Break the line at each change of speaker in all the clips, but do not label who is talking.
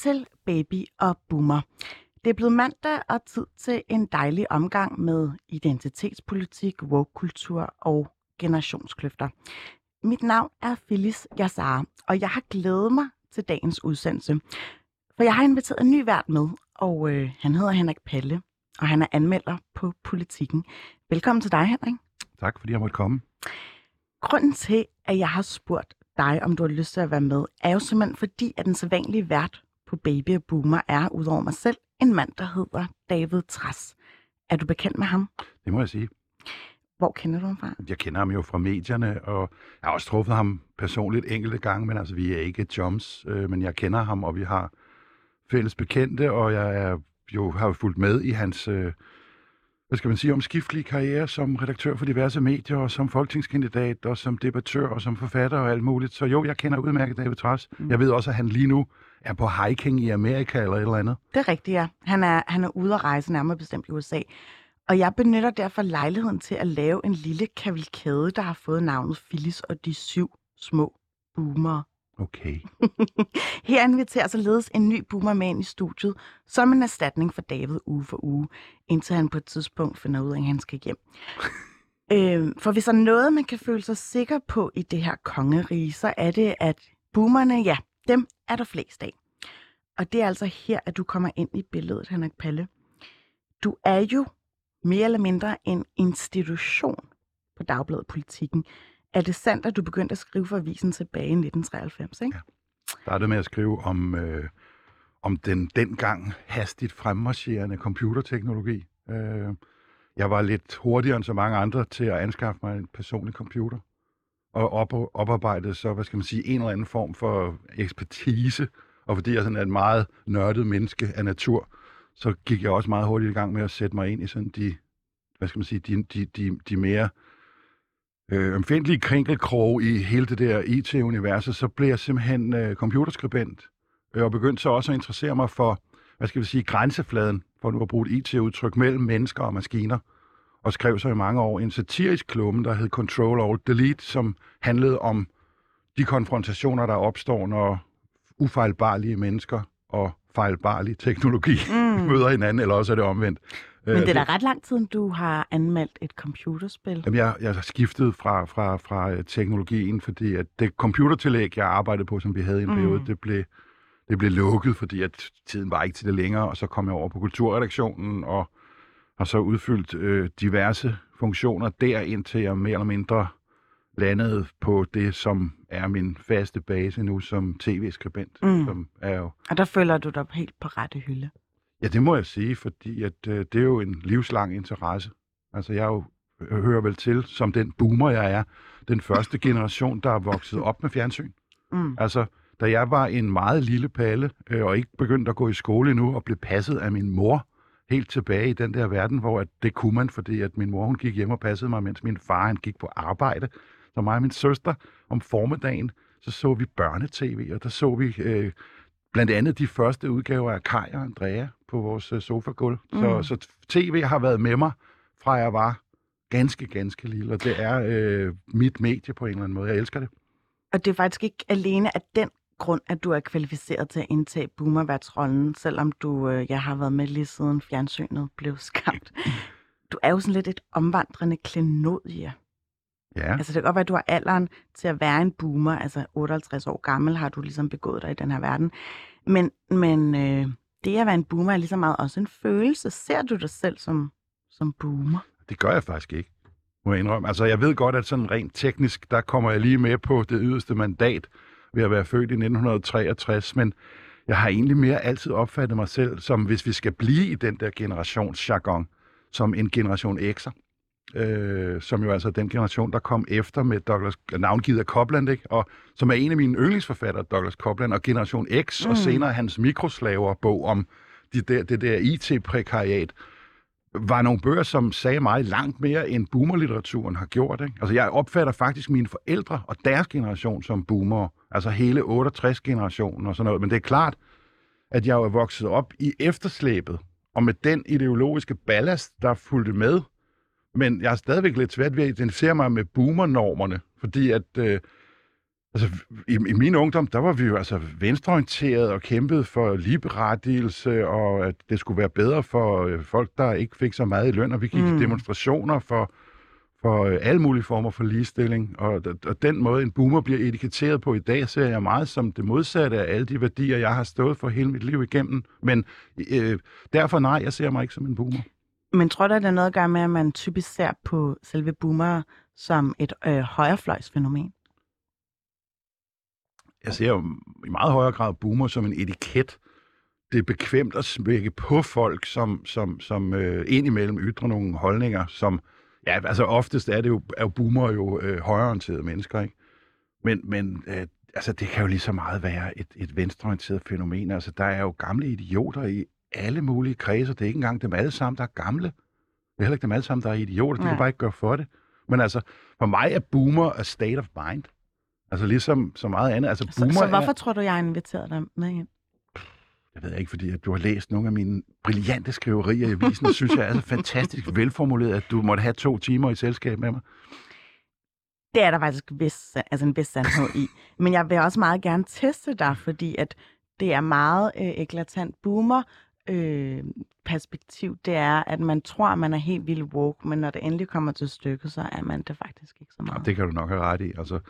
Til
Baby og Boomer. Det er blevet mandag og tid til en dejlig omgang med identitetspolitik, woke-kultur og generationskløfter. Mit navn er Phyllis Yassar, og jeg har glædet mig til dagens udsendelse. For jeg har inviteret en ny vært med, og øh, han hedder Henrik Palle, og han er anmelder på Politikken. Velkommen til dig, Henrik.
Tak, fordi jeg måtte komme.
Grunden til, at jeg har spurgt dig, om du har lyst til at være med, er jo simpelthen fordi, at den sædvanlige vært på Baby og Boomer er, udover mig selv, en mand, der hedder David Tras. Er du bekendt med ham?
Det må jeg sige.
Hvor kender du ham fra?
Jeg kender ham jo fra medierne, og jeg har også truffet ham personligt enkelte gange, men altså, vi er ikke chums, øh, men jeg kender ham, og vi har fælles bekendte, og jeg er jo har jo fulgt med i hans, øh, hvad skal man sige, omskiftelige karriere som redaktør for diverse medier, og som folketingskandidat, og som debattør, og som forfatter og alt muligt. Så jo, jeg kender udmærket David Tras. Mm. Jeg ved også, at han lige nu er på hiking i Amerika eller et eller andet.
Det er rigtigt, ja. Han er, han er ude at rejse nærmere bestemt i USA. Og jeg benytter derfor lejligheden til at lave en lille kavalkade, der har fået navnet Phyllis og de syv små boomere.
Okay.
Her inviterer således en ny boomer med ind i studiet, som en erstatning for David uge for uge, indtil han på et tidspunkt finder ud af, at han skal hjem. øh, for hvis der er noget, man kan føle sig sikker på i det her kongerige, så er det, at boomerne, ja, dem er der flest af. Og det er altså her, at du kommer ind i billedet, Henrik Palle. Du er jo mere eller mindre en institution på Dagbladet Politikken. Er det sandt, at du begyndte at skrive for avisen tilbage i 1993, ikke?
Ja. startede med at skrive om, øh, om den dengang hastigt fremmarcherende computerteknologi. Øh, jeg var lidt hurtigere end så mange andre til at anskaffe mig en personlig computer. Og op, oparbejdet så, hvad skal man sige, en eller anden form for ekspertise. Og fordi jeg sådan er et meget nørdet menneske af natur, så gik jeg også meget hurtigt i gang med at sætte mig ind i sådan de, hvad skal man sige, de, de, de, de mere øh, omfændelige krinkelkroge i hele det der IT-universet, så blev jeg simpelthen øh, computerskribent, øh, og begyndte så også at interessere mig for, hvad skal vi sige, grænsefladen, for nu at bruge et IT-udtryk, mellem mennesker og maskiner, og skrev så i mange år en satirisk klumme, der hed Control Alt Delete, som handlede om de konfrontationer, der opstår, når ufejlbarlige mennesker og fejlbarlig teknologi mm. møder hinanden, eller også er det omvendt.
Men det er da ret lang tid, du har anmeldt et computerspil.
Jamen, jeg, jeg har skiftet fra, fra, fra øh, teknologien, fordi at det computertillæg, jeg arbejdede på, som vi havde i en periode, det blev, det blev lukket, fordi at tiden var ikke til det længere, og så kom jeg over på kulturredaktionen, og har så udfyldt øh, diverse funktioner der, indtil jeg mere eller mindre landede på det, som er min faste base nu som tv-skribent,
Mm.
som er jo
Og der føler du dig helt på rette hylde.
Ja, det må jeg sige, fordi at, øh, det er jo en livslang interesse. Altså, jeg er jo, øh, hører vel til, som den boomer, jeg er, den første generation, der er vokset op med fjernsyn.
Mm.
Altså, da jeg var en meget lille palle, øh, og ikke begyndt at gå i skole endnu, og blev passet af min mor helt tilbage i den der verden, hvor at det kunne man, fordi at min mor hun gik hjem og passede mig, mens min far han gik på arbejde. Så mig og min søster om formiddagen, så så vi børnetv, og der så vi øh, blandt andet de første udgaver af Kaj og Andrea på vores øh, sofagulv. Mm. Så, så tv har været med mig, fra jeg var ganske, ganske lille, og det er øh, mit medie på en eller anden måde. Jeg elsker det.
Og det er faktisk ikke alene af den grund, at du er kvalificeret til at indtage boomerværtsrollen, selvom du øh, jeg har været med lige siden fjernsynet blev skabt. Du er jo sådan lidt et omvandrende klenodie.
Ja,
Altså det kan godt være, at du har alderen til at være en boomer, altså 58 år gammel har du ligesom begået dig i den her verden. Men, men øh, det at være en boomer er lige så meget også en følelse. Ser du dig selv som, som boomer?
det gør jeg faktisk ikke, må jeg indrømme. Altså, jeg ved godt, at sådan rent teknisk, der kommer jeg lige med på det yderste mandat ved at være født i 1963, men jeg har egentlig mere altid opfattet mig selv som, hvis vi skal blive i den der generationsjargon, som en generation X'er, øh, som jo altså er den generation, der kom efter med Douglas, navngivet af Copland, ikke? og som er en af mine yndlingsforfattere, Douglas Copland, og Generation X, mm. og senere hans mikroslaver-bog om de der, det der IT-prekariat, var nogle bøger, som sagde meget langt mere, end boomerlitteraturen har gjort. Ikke? Altså, jeg opfatter faktisk mine forældre og deres generation som boomer, altså hele 68-generationen og sådan noget. Men det er klart, at jeg er vokset op i efterslæbet, og med den ideologiske ballast, der fulgte med. Men jeg har stadigvæk lidt svært ved at identificere mig med boomernormerne, fordi at... Øh, Altså, i, i min ungdom, der var vi jo altså venstreorienteret og kæmpede for ligeberettigelse, og at det skulle være bedre for øh, folk, der ikke fik så meget i løn, og vi gik mm. i demonstrationer for, for øh, alle mulige former for ligestilling. Og, og den måde, en boomer bliver etiketteret på i dag, ser jeg meget som det modsatte af alle de værdier, jeg har stået for hele mit liv igennem. Men øh, derfor nej, jeg ser mig ikke som en boomer.
Men tror du, at det er noget at gøre med, at man typisk ser på selve boomer som et øh, højrefløjsfænomen?
Jeg ser jo i meget højere grad boomer som en etiket. Det er bekvemt at smække på folk, som, som, som øh, indimellem ytrer nogle holdninger, som, ja, altså oftest er det jo, er jo boomer jo øh, højreorienterede mennesker, ikke? Men, men øh, altså, det kan jo lige så meget være et, et venstreorienteret fænomen. Altså, der er jo gamle idioter i alle mulige kredser. Det er ikke engang dem alle sammen, der er gamle. Det er heller ikke dem alle sammen, der er idioter. De kan bare ikke gøre for det. Men altså, for mig er boomer a state of mind. Altså ligesom så meget andet. Altså,
så, så hvorfor er... tror du, jeg har inviteret dig med ind?
Jeg ved ikke, fordi at du har læst nogle af mine brillante skriverier i avisen, synes jeg er så fantastisk velformuleret, at du måtte have to timer i selskab med mig.
Det er der faktisk vis, altså en vis sandhed i. Men jeg vil også meget gerne teste dig, fordi at det er meget øh, eklatant boomer øh, perspektiv, det er, at man tror, at man er helt vildt woke, men når det endelig kommer til stykket, så er man det faktisk ikke så meget.
Ja, det kan du nok have ret i. Altså,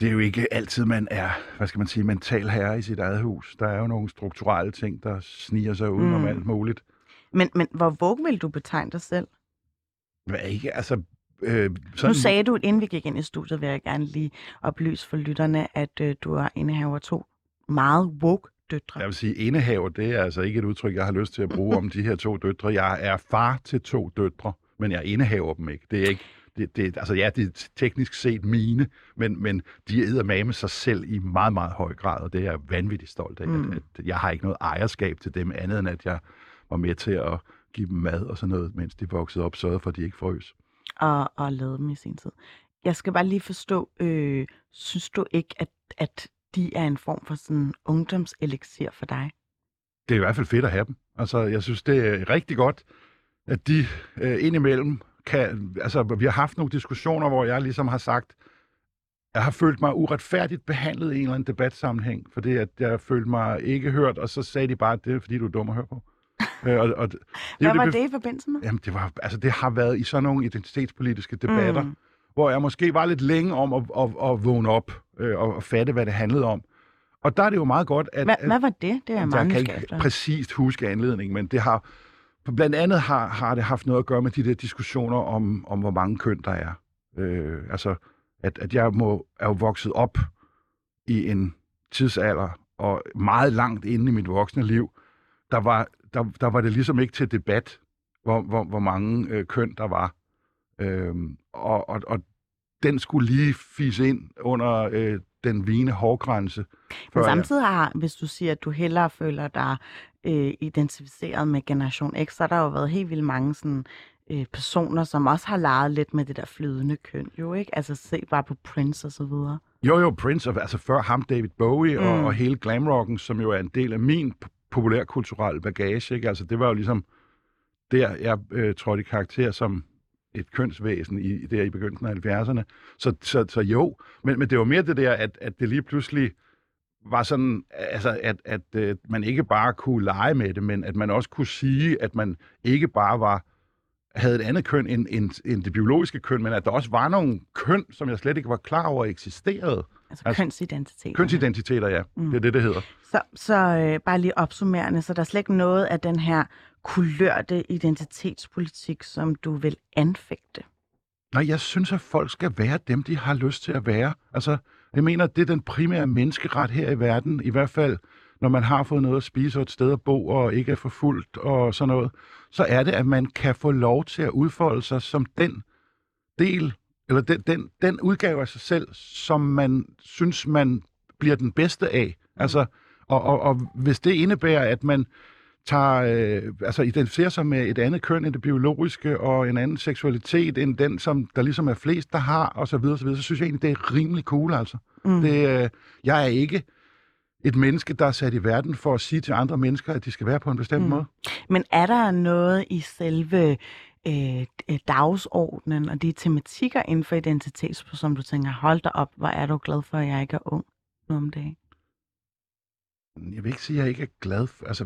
det er jo ikke altid, man er, hvad skal man sige, mental herre i sit eget hus. Der er jo nogle strukturelle ting, der sniger sig ud mm. alt muligt.
Men, men hvor våg vil du betegne dig selv?
Hvad ikke? Altså,
øh, sådan... Nu sagde du, inden vi gik ind i studiet, vil jeg gerne lige oplyse for lytterne, at øh, du er indehaver to meget woke døtre.
Jeg vil sige, indehaver, det er altså ikke et udtryk, jeg har lyst til at bruge om de her to døtre. Jeg er far til to døtre, men jeg indehaver dem ikke. Det er ikke det, det, altså ja, det er teknisk set mine, men, men de æder med sig selv i meget, meget høj grad, og det er jeg vanvittigt stolt af. Mm. At, at jeg har ikke noget ejerskab til dem, andet end at jeg var med til at give dem mad og sådan noget, mens de voksede op, sørgede for, at de ikke frøs.
Og, og lavede dem i sin tid. Jeg skal bare lige forstå, øh, synes du ikke, at, at de er en form for sådan ungdomselixir for dig?
Det er i hvert fald fedt at have dem. Altså, jeg synes, det er rigtig godt, at de øh, indimellem kan, altså, vi har haft nogle diskussioner, hvor jeg ligesom har sagt, jeg har følt mig uretfærdigt behandlet i en eller anden debatsammenhæng, fordi at jeg følte mig ikke hørt, og så sagde de bare, at det er fordi, du er dum at høre på.
øh, og, og det, Hvad det, var det, i forbindelse med?
Jamen, det, var, altså, det har været i sådan nogle identitetspolitiske debatter, mm. hvor jeg måske var lidt længe om at, at, at vågne op øh, og, og fatte, hvad det handlede om. Og der er det jo meget godt, at...
Hvad, hvad var det? Det er jeg
mange kan ikke præcist huske anledningen, men det har Blandt andet har, har det haft noget at gøre med de der diskussioner om, om hvor mange køn der er. Øh, altså, at, at jeg må, er jo vokset op i en tidsalder, og meget langt inde i mit voksne liv, der var, der, der var det ligesom ikke til debat, hvor, hvor, hvor mange øh, køn der var. Øh, og, og, og den skulle lige fise ind under øh, den vigende hårgrænse.
Men samtidig har, hvis du siger, at du hellere føler dig øh, identificeret med Generation X, så har der jo været helt vildt mange sådan, øh, personer, som også har leget lidt med det der flydende køn, jo ikke? Altså se bare på Prince og så videre.
Jo, jo, Prince, altså før ham David Bowie mm. og, og hele glamrocken, som jo er en del af min populærkulturelle bagage, ikke? Altså det var jo ligesom der, jeg øh, trådte i karakter som et kønsvæsen i, der i begyndelsen af 70'erne. Så, så, så jo, men, men det var mere det der, at, at det lige pludselig var sådan, altså, at, at, at man ikke bare kunne lege med det, men at man også kunne sige, at man ikke bare var havde et andet køn end, end, end det biologiske køn, men at der også var nogle køn, som jeg slet ikke var klar over eksisterede.
Altså, altså kønsidentiteter.
Kønsidentiteter, ja. Mm. Det er det, det hedder.
Så, så øh, bare lige opsummerende, så der er slet ikke noget af den her kulørte identitetspolitik, som du vil anfægte?
Nej, jeg synes, at folk skal være dem, de har lyst til at være. Altså, jeg mener, det er den primære menneskeret her i verden, i hvert fald når man har fået noget at spise og et sted at bo og ikke er forfulgt og sådan noget, så er det, at man kan få lov til at udfolde sig som den del, eller den, den, den udgave af sig selv, som man synes, man bliver den bedste af. Altså, og, og, og hvis det indebærer, at man tager, øh, altså identificerer sig med et andet køn end det biologiske, og en anden seksualitet end den, som der ligesom er flest, der har, og så videre, så videre, så synes jeg egentlig, det er rimelig cool, altså. Mm. Det, øh, jeg er ikke et menneske, der er sat i verden for at sige til andre mennesker, at de skal være på en bestemt mm. måde.
Men er der noget i selve øh, dagsordenen og de tematikker inden for identitet, som du tænker, hold da op, hvor er du glad for, at jeg ikke er ung nu om dagen?
Jeg vil ikke sige, at jeg ikke er glad for, altså,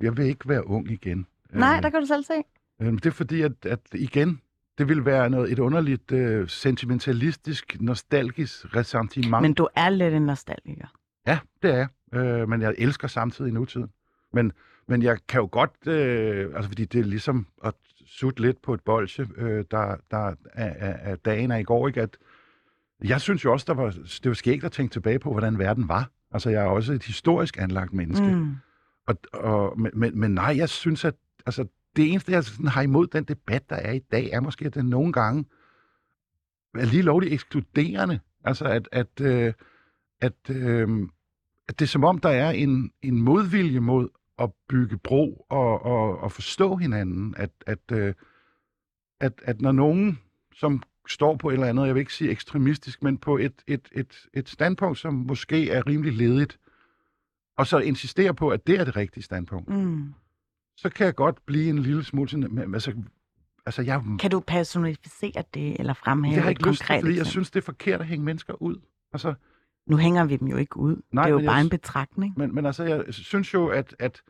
jeg, vil ikke være ung igen.
Nej, der kan du selv se.
Øh, det er fordi, at, at igen, det vil være noget, et underligt øh, sentimentalistisk, nostalgisk ressentiment.
Men du er lidt en nostalgiker.
Ja, det er jeg. Øh, men jeg elsker samtidig nutiden. Men, men jeg kan jo godt, øh, altså fordi det er ligesom at sutte lidt på et bolsje, øh, der, der er, er, er dagen af i går, ikke? At jeg synes jo også, der var, det var skægt at tænke tilbage på, hvordan verden var. Altså, jeg er også et historisk anlagt menneske. Mm. Og, og, men, men, nej, jeg synes, at altså, det eneste, jeg sådan har imod den debat, der er i dag, er måske, at den nogle gange er lige lovligt ekskluderende. Altså, at, at, øh, at, øh, at det er som om, der er en, en modvilje mod at bygge bro og, og, og forstå hinanden. At, at, øh, at, at når nogen, som står på et eller andet, jeg vil ikke sige ekstremistisk, men på et, et, et, et standpunkt, som måske er rimelig ledigt, og så insisterer på, at det er det rigtige standpunkt, mm. så kan jeg godt blive en lille smule sådan, altså, altså jeg...
Kan du personificere det, eller fremhæve
det har
jeg
ikke lyst til, fordi eksempel? jeg synes, det er forkert at hænge mennesker ud. Altså,
nu hænger vi dem jo ikke ud. Nej, det er jo bare jeg, en betragtning.
Men, men altså, jeg synes jo, at, at,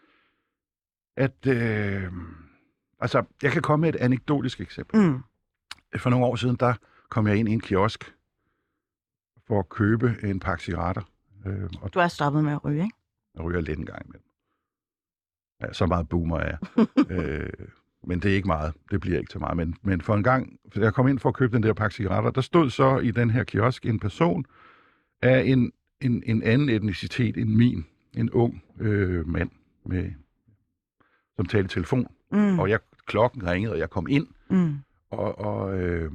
at øh, altså, jeg kan komme med et anekdotisk eksempel. Mm. For nogle år siden, der kom jeg ind i en kiosk for at købe en pakke cigaretter.
Øh, og du er stoppet med at ryge, ikke?
Jeg ryger lidt en gang imellem. Ja, så meget boomer er øh, Men det er ikke meget. Det bliver ikke til meget. Men, men for en gang, jeg kom ind for at købe den der pakke cigaretter, der stod så i den her kiosk en person af en, en, en anden etnicitet end min. En ung øh, mand, med, som talte telefon. Mm. Og jeg, klokken ringede, og jeg kom ind. Mm. Og, og, øh,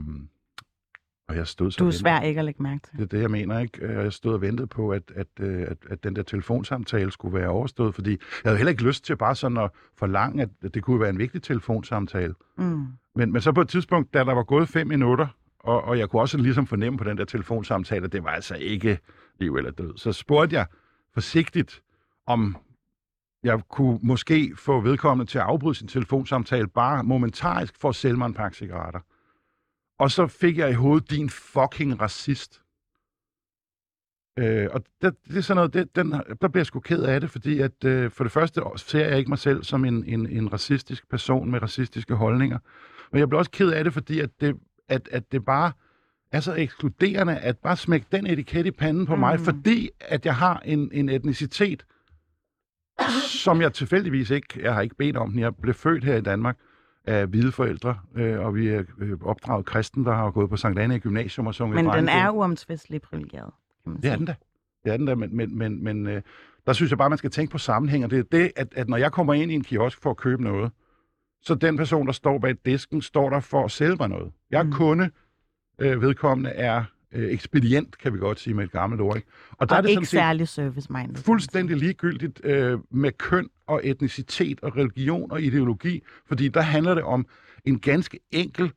og jeg stod så
Du er svær ikke at lægge mærke til.
Det er det, jeg mener, ikke? Jeg stod og ventede på, at, at, øh, at, at den der telefonsamtale skulle være overstået, fordi jeg havde heller ikke lyst til bare sådan at forlange, at det kunne være en vigtig telefonsamtale. Mm. Men, men så på et tidspunkt, da der var gået fem minutter, og, og jeg kunne også ligesom fornemme på den der telefonsamtale, at det var altså ikke liv eller død. Så spurgte jeg forsigtigt, om jeg kunne måske få vedkommende til at afbryde sin telefonsamtale bare momentarisk for at sælge mig en pakke cigaretter. Og så fik jeg i hovedet din fucking racist. Øh, og det, det er sådan noget, det, den, der bliver jeg sgu ked af det, fordi at øh, for det første ser jeg ikke mig selv som en, en, en racistisk person med racistiske holdninger. Men jeg bliver også ked af det, fordi at det, at, at det bare er så ekskluderende, at bare smække den etiket i panden på mm. mig, fordi at jeg har en, en etnicitet, som jeg tilfældigvis ikke, jeg har ikke bedt om den, jeg blev født her i Danmark af hvide forældre, øh, og vi er øh, opdraget kristen, der har gået på Sankt Anne Gymnasium og sunget
Men den er uomtvisteligt privilegeret, kan man
sige. Det er den da. Det er den da, men, men, men, men øh, der synes jeg bare, man skal tænke på sammenhæng, og det er det, at, at når jeg kommer ind i en kiosk for at købe noget, så den person, der står bag disken, står der for at sælge mig noget. Jeg er mm. kunde, øh, vedkommende er øh, ekspedient, kan vi godt sige med et gammelt ord. Ikke?
Og, der og er det ikke særlig service-minded.
Fuldstændig ligegyldigt øh, med køn og etnicitet og religion og ideologi, fordi der handler det om en ganske enkel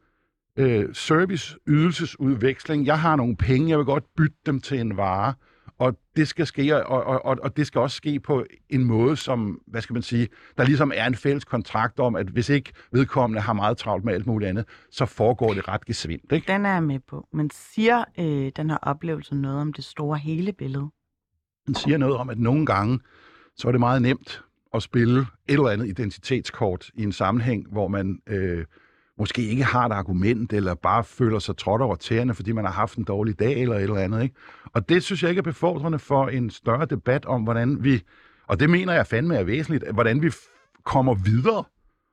øh, service-ydelsesudveksling. Jeg har nogle penge, jeg vil godt bytte dem til en vare og det skal ske, og, og, og det skal også ske på en måde, som, hvad skal man sige, der ligesom er en fælles kontrakt om, at hvis ikke vedkommende har meget travlt med alt muligt andet, så foregår det ret gesvindt. Ikke?
Den er jeg med på. Men siger øh, den her oplevelse noget om det store hele billede?
Den siger noget om, at nogle gange, så er det meget nemt at spille et eller andet identitetskort i en sammenhæng, hvor man øh, måske ikke har et argument, eller bare føler sig trådt over tæerne, fordi man har haft en dårlig dag, eller et eller andet. Ikke? Og det synes jeg ikke er befordrende for en større debat om, hvordan vi, og det mener jeg fandme er væsentligt, hvordan vi kommer videre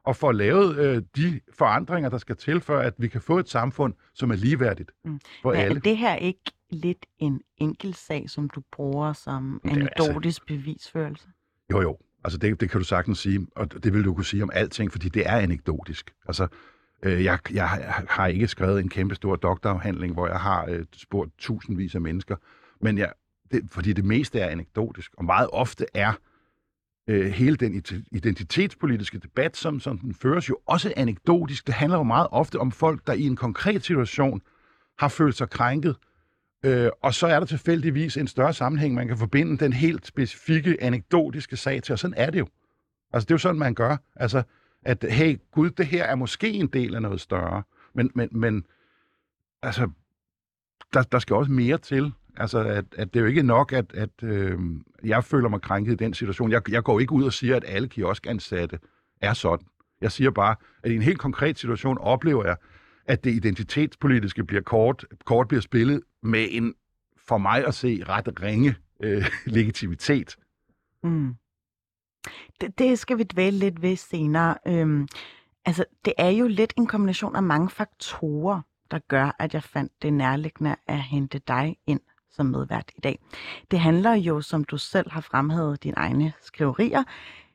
og får lavet øh, de forandringer, der skal til, for at vi kan få et samfund, som er ligeværdigt mm. for
Men
alle.
er det her ikke lidt en enkelt sag, som du bruger som anekdotisk altså, bevisførelse?
Jo, jo. Altså, det, det kan du sagtens sige, og det vil du kunne sige om alting, fordi det er anekdotisk. Altså, øh, jeg, jeg har ikke skrevet en kæmpe stor doktorafhandling, hvor jeg har øh, spurgt tusindvis af mennesker, men jeg, det, fordi det meste er anekdotisk, og meget ofte er øh, hele den identitetspolitiske debat, som, som den føres, jo også anekdotisk. Det handler jo meget ofte om folk, der i en konkret situation har følt sig krænket, øh, og så er der tilfældigvis en større sammenhæng, man kan forbinde den helt specifikke anekdotiske sag til, og sådan er det jo. Altså, det er jo sådan, man gør. Altså, at hey, gud, det her er måske en del af noget større. Men, men, men altså, der, der skal også mere til. Altså, at, at det er jo ikke nok, at, at øh, jeg føler mig krænket i den situation. Jeg, jeg går ikke ud og siger, at alle kioskansatte er sådan. Jeg siger bare, at i en helt konkret situation oplever jeg, at det identitetspolitiske bliver kort, kort bliver spillet med en, for mig at se, ret ringe øh, legitimitet.
Mm. Det, det skal vi dvæle lidt ved senere. Øhm, altså, det er jo lidt en kombination af mange faktorer, der gør, at jeg fandt det nærliggende at hente dig ind som medvært i dag. Det handler jo, som du selv har fremhævet, dine egne skriverier,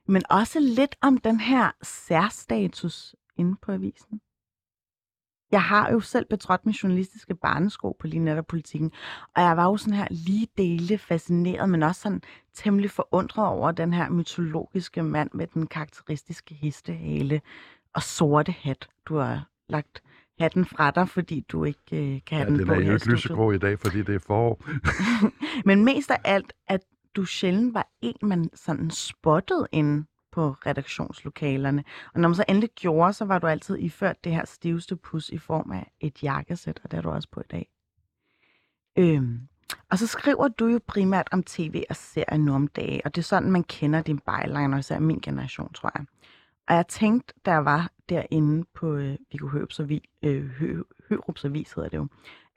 men også lidt om den her særstatus inde på avisen. Jeg har jo selv betrådt min journalistiske barnesko på lige netop politikken, og jeg var jo sådan her lige dele fascineret, men også sådan temmelig forundret over den her mytologiske mand med den karakteristiske hestehale og sorte hat. Du har lagt hatten fra dig, fordi du ikke øh, kan have
ja,
den,
den
på
er jo ikke lysegrå i dag, fordi det er forår.
Men mest af alt, at du sjældent var en, man sådan spottede inde på redaktionslokalerne. Og når man så endelig gjorde, så var du altid iført det her stiveste pus i form af et jakkesæt, og det er du også på i dag. Øhm, og så skriver du jo primært om tv og serier nu om dage, og det er sådan, man kender din byline, og især min generation, tror jeg. Og jeg tænkte, da jeg var derinde på øh, Viggo Hørups Avis, øh, Hø, Hørups Avis, hedder det jo,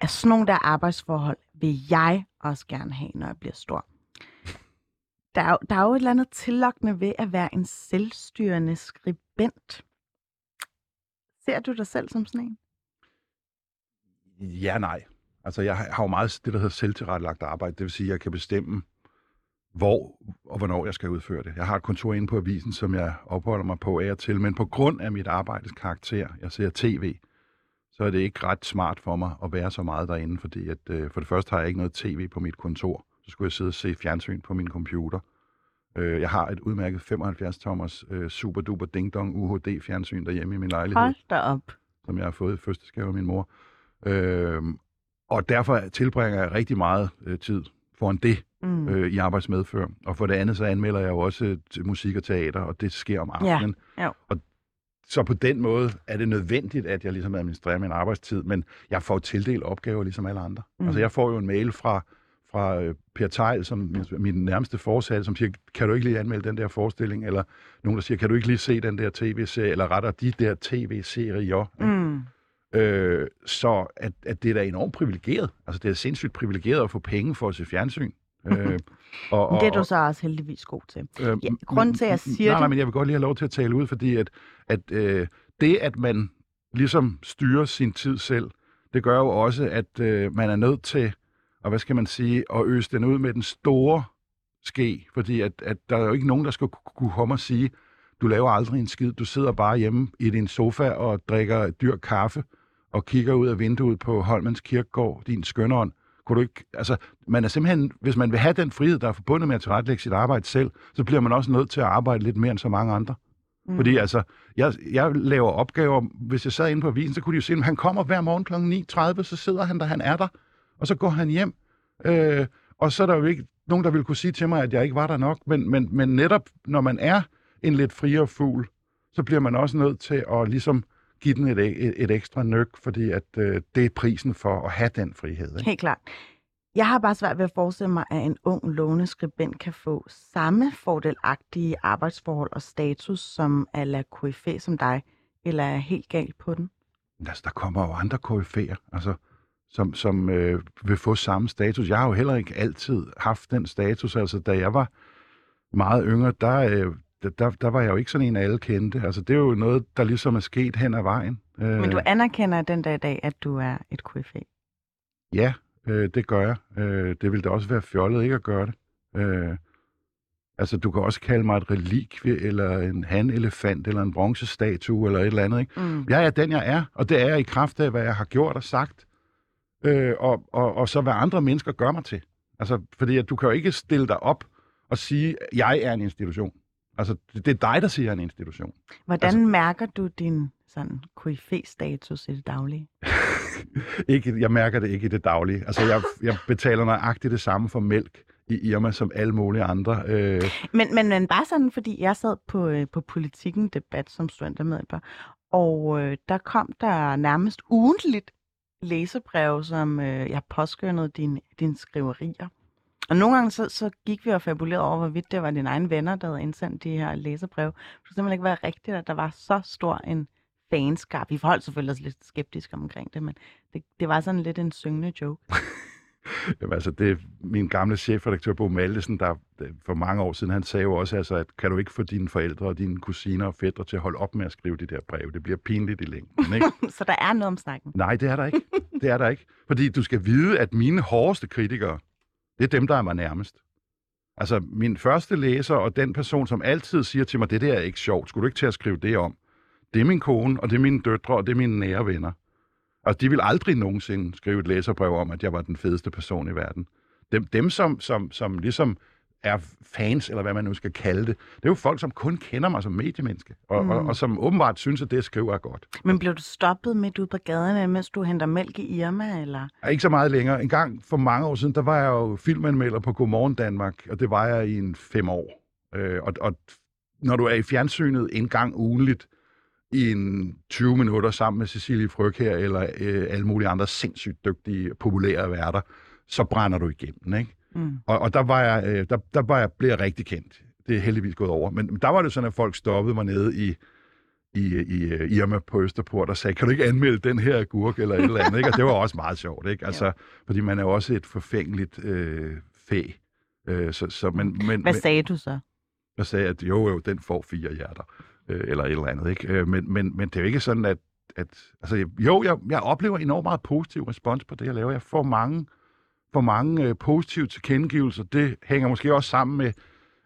at sådan nogle der arbejdsforhold vil jeg også gerne have, når jeg bliver stor. Der er, jo, der er jo et eller andet tillokkende ved at være en selvstyrende skribent. Ser du dig selv som sådan en?
Ja, nej. Altså, jeg har jo meget det, der hedder selvtilrettelagt arbejde. Det vil sige, at jeg kan bestemme, hvor og hvornår jeg skal udføre det. Jeg har et kontor inde på avisen, som jeg opholder mig på af og til, men på grund af mit arbejdes karakter, jeg ser tv, så er det ikke ret smart for mig at være så meget derinde, fordi at, øh, for det første har jeg ikke noget tv på mit kontor. Så skulle jeg sidde og se fjernsyn på min computer. Øh, jeg har et udmærket 75-tommers øh, super duper ding dong UHD fjernsyn derhjemme i min lejlighed.
Hold da op.
Som jeg har fået i fødselsdagsgave af min mor. Øh, og derfor tilbringer jeg rigtig meget øh, tid foran det mm. øh, i arbejdsmedfør. Og for det andet, så anmelder jeg jo også til musik og teater, og det sker om aftenen.
Ja. Ja.
Og så på den måde er det nødvendigt, at jeg ligesom administrerer min arbejdstid, men jeg får tildelt opgaver ligesom alle andre. Mm. Altså jeg får jo en mail fra, fra øh, Per Tejl, som min, min nærmeste forsatte, som siger, kan du ikke lige anmelde den der forestilling? Eller nogen, der siger, kan du ikke lige se den der tv-serie, eller retter de der tv-serier?
Mm.
Øh, så at, at det er da enormt privilegeret. Altså det er sindssygt privilegeret at få penge for at se fjernsyn. øh,
og, og, det er du så også heldigvis god til. Øh, ja, grunden til, at jeg siger
nej,
det...
Nej, men jeg vil godt lige have lov til at tale ud, fordi at, at øh, det, at man ligesom styrer sin tid selv, det gør jo også, at øh, man er nødt til, og hvad skal man sige, at øse den ud med den store ske, fordi at, at der er jo ikke nogen, der skal kunne komme og sige, du laver aldrig en skid, du sidder bare hjemme i din sofa og drikker dyr kaffe og kigger ud af vinduet på Holmens Kirkegård, din skønånd, kunne du ikke, altså, man er simpelthen, hvis man vil have den frihed, der er forbundet med at tilrettelægge sit arbejde selv, så bliver man også nødt til at arbejde lidt mere end så mange andre. Mm. Fordi altså, jeg, jeg laver opgaver, hvis jeg sad inde på avisen, så kunne de jo se, at han kommer hver morgen kl. 9.30, så sidder han der, han er der, og så går han hjem. Øh, og så er der jo ikke nogen, der vil kunne sige til mig, at jeg ikke var der nok, men, men, men netop når man er en lidt friere fugl, så bliver man også nødt til at ligesom give den et, et, et ekstra nøk, fordi at øh, det er prisen for at have den frihed. Ikke?
Helt klart. Jeg har bare svært ved at forestille mig, at en ung låne skribent kan få samme fordelagtige arbejdsforhold og status som la KFA som dig, eller er helt galt på den?
Altså, der kommer jo andre KFA'er, altså, som, som øh, vil få samme status. Jeg har jo heller ikke altid haft den status. Altså, da jeg var meget yngre, der, øh, der, der var jeg jo ikke sådan en, alle kendte. Altså, det er jo noget, der ligesom er sket hen ad vejen.
Men du anerkender den dag i dag, at du er et KFA?
Ja, øh, det gør jeg. Øh, det ville da også være fjollet ikke at gøre det. Øh, Altså, du kan også kalde mig et relikvie, eller en hanelefant, eller en bronzestatue, eller et eller andet, ikke?
Mm.
Jeg er den, jeg er, og det er jeg i kraft af, hvad jeg har gjort og sagt, øh, og, og, og så hvad andre mennesker gør mig til. Altså, fordi at du kan jo ikke stille dig op og sige, at jeg er en institution. Altså, det, det er dig, der siger, at jeg er en institution.
Hvordan
altså-
mærker du din sådan KFC-status i det daglige?
ikke, jeg mærker det ikke i det daglige. Altså, jeg, jeg betaler nøjagtigt det samme for mælk i Irma som alle mulige andre. Øh,
Men, men, men bare sådan, fordi jeg sad på, øh, på politikken debat som studentermedhjælper, og øh, der kom der nærmest ugentligt læsebreve, som øh, jeg påskyndede dine din skriverier. Og nogle gange så, så gik vi og fabulerede over, hvorvidt det var dine egne venner, der havde indsendt de her læsebreve. Det kunne simpelthen ikke være rigtigt, at der var så stor en fanskab. Vi forholdt selvfølgelig os lidt skeptiske omkring det, men det, det var sådan lidt en syngende joke.
Jamen, altså, det er min gamle chefredaktør, Bo Maldesen, der for mange år siden, han sagde jo også, altså, at kan du ikke få dine forældre og dine kusiner og fædre til at holde op med at skrive de der breve? Det bliver pinligt i længden, ikke?
så der er noget om snakken.
Nej, det er der ikke. Det er der ikke. Fordi du skal vide, at mine hårdeste kritikere, det er dem, der er mig nærmest. Altså, min første læser og den person, som altid siger til mig, det der er ikke sjovt, skulle du ikke til at skrive det om? Det er min kone, og det er mine døtre, og det er mine nære venner. Og de vil aldrig nogensinde skrive et læserbrev om, at jeg var den fedeste person i verden. Dem, dem som, som, som ligesom er fans, eller hvad man nu skal kalde det, det er jo folk, som kun kender mig som mediemenneske, og, mm. og, og som åbenbart synes, at det, jeg skriver, er godt.
Men blev du stoppet midt ude på gaderne, mens du henter mælk i Irma, eller?
Er Ikke så meget længere. En gang for mange år siden, der var jeg jo filmanmelder på Godmorgen Danmark, og det var jeg i en fem år. Øh, og, og når du er i fjernsynet en gang ugenligt, i en 20 minutter sammen med Cecilie Fryg her, eller øh, alle mulige andre sindssygt dygtige, populære værter, så brænder du igennem, ikke?
Mm.
Og, og der, var jeg, øh, der, der var jeg, blev jeg rigtig kendt. Det er heldigvis gået over. Men der var det sådan, at folk stoppede mig nede i, i, i øh, Irma på Østerport og sagde, kan du ikke anmelde den her agurk eller et eller andet? Ikke? Og det var også meget sjovt, ikke? Altså, fordi man er jo også et forfængeligt øh, fæ. Øh, så, så, men, men,
Hvad
men,
sagde du så?
jeg sagde, at jo, jo, den får fire hjerter, øh, eller et eller andet, ikke? Øh, men, men, men det er jo ikke sådan, at, at altså, jo, jeg, jeg oplever enormt meget positiv respons på det, jeg laver. Jeg får mange, får mange øh, positive tilkendegivelser. Det hænger måske også sammen med,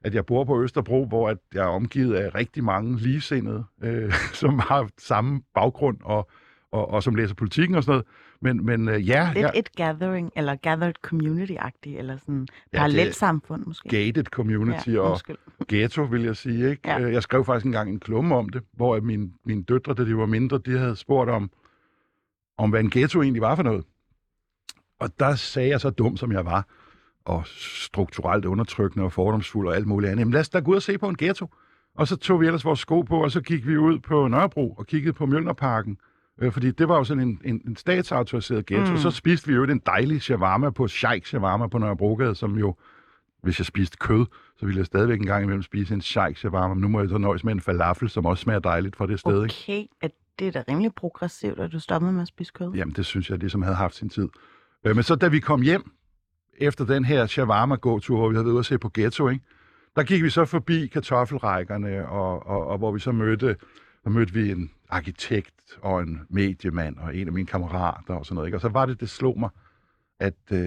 at jeg bor på Østerbro, hvor at jeg er omgivet af rigtig mange ligesindede, øh, som har samme baggrund og, og, og som læser politikken og sådan noget. Men, men øh, ja,
Lidt
jeg,
et gathering, eller gathered community-agtigt, eller sådan
Ja,
parallelt samfund måske.
gated community
ja,
og ghetto, vil jeg sige. Ikke?
Ja.
Ja. Jeg skrev faktisk engang en klumme om det, hvor at mine, mine døtre, da de var mindre, de havde spurgt om, om hvad en ghetto egentlig var for noget. Og der sagde jeg så dum, som jeg var, og strukturelt undertrykkende og fordomsfuld og alt muligt andet. Jamen lad os da gå ud og se på en ghetto. Og så tog vi ellers vores sko på, og så gik vi ud på Nørrebro og kiggede på Mjølnerparken. Øh, fordi det var jo sådan en, en, en statsautoriseret ghetto.
Mm.
Så spiste vi jo en dejlig shawarma på Sheikh Shawarma på Nørrebrogade, som jo, hvis jeg spiste kød, så ville jeg stadigvæk en gang imellem spise en Sheikh Shawarma. Nu må jeg så nøjes med en falafel, som også smager dejligt fra det sted. Ikke?
Okay, at det er da rimelig progressivt, at du stoppede med at spise kød.
Jamen, det synes jeg ligesom havde haft sin tid. Øh, men så da vi kom hjem, efter den her shawarma-gåtur, hvor vi havde været ude at se på Ghetto, ikke? der gik vi så forbi kartoffelrækkerne, og, og, og hvor vi så mødte, der mødte vi en arkitekt og en mediemand og en af mine kammerater og sådan noget. Ikke? Og så var det, det slog mig, at øh,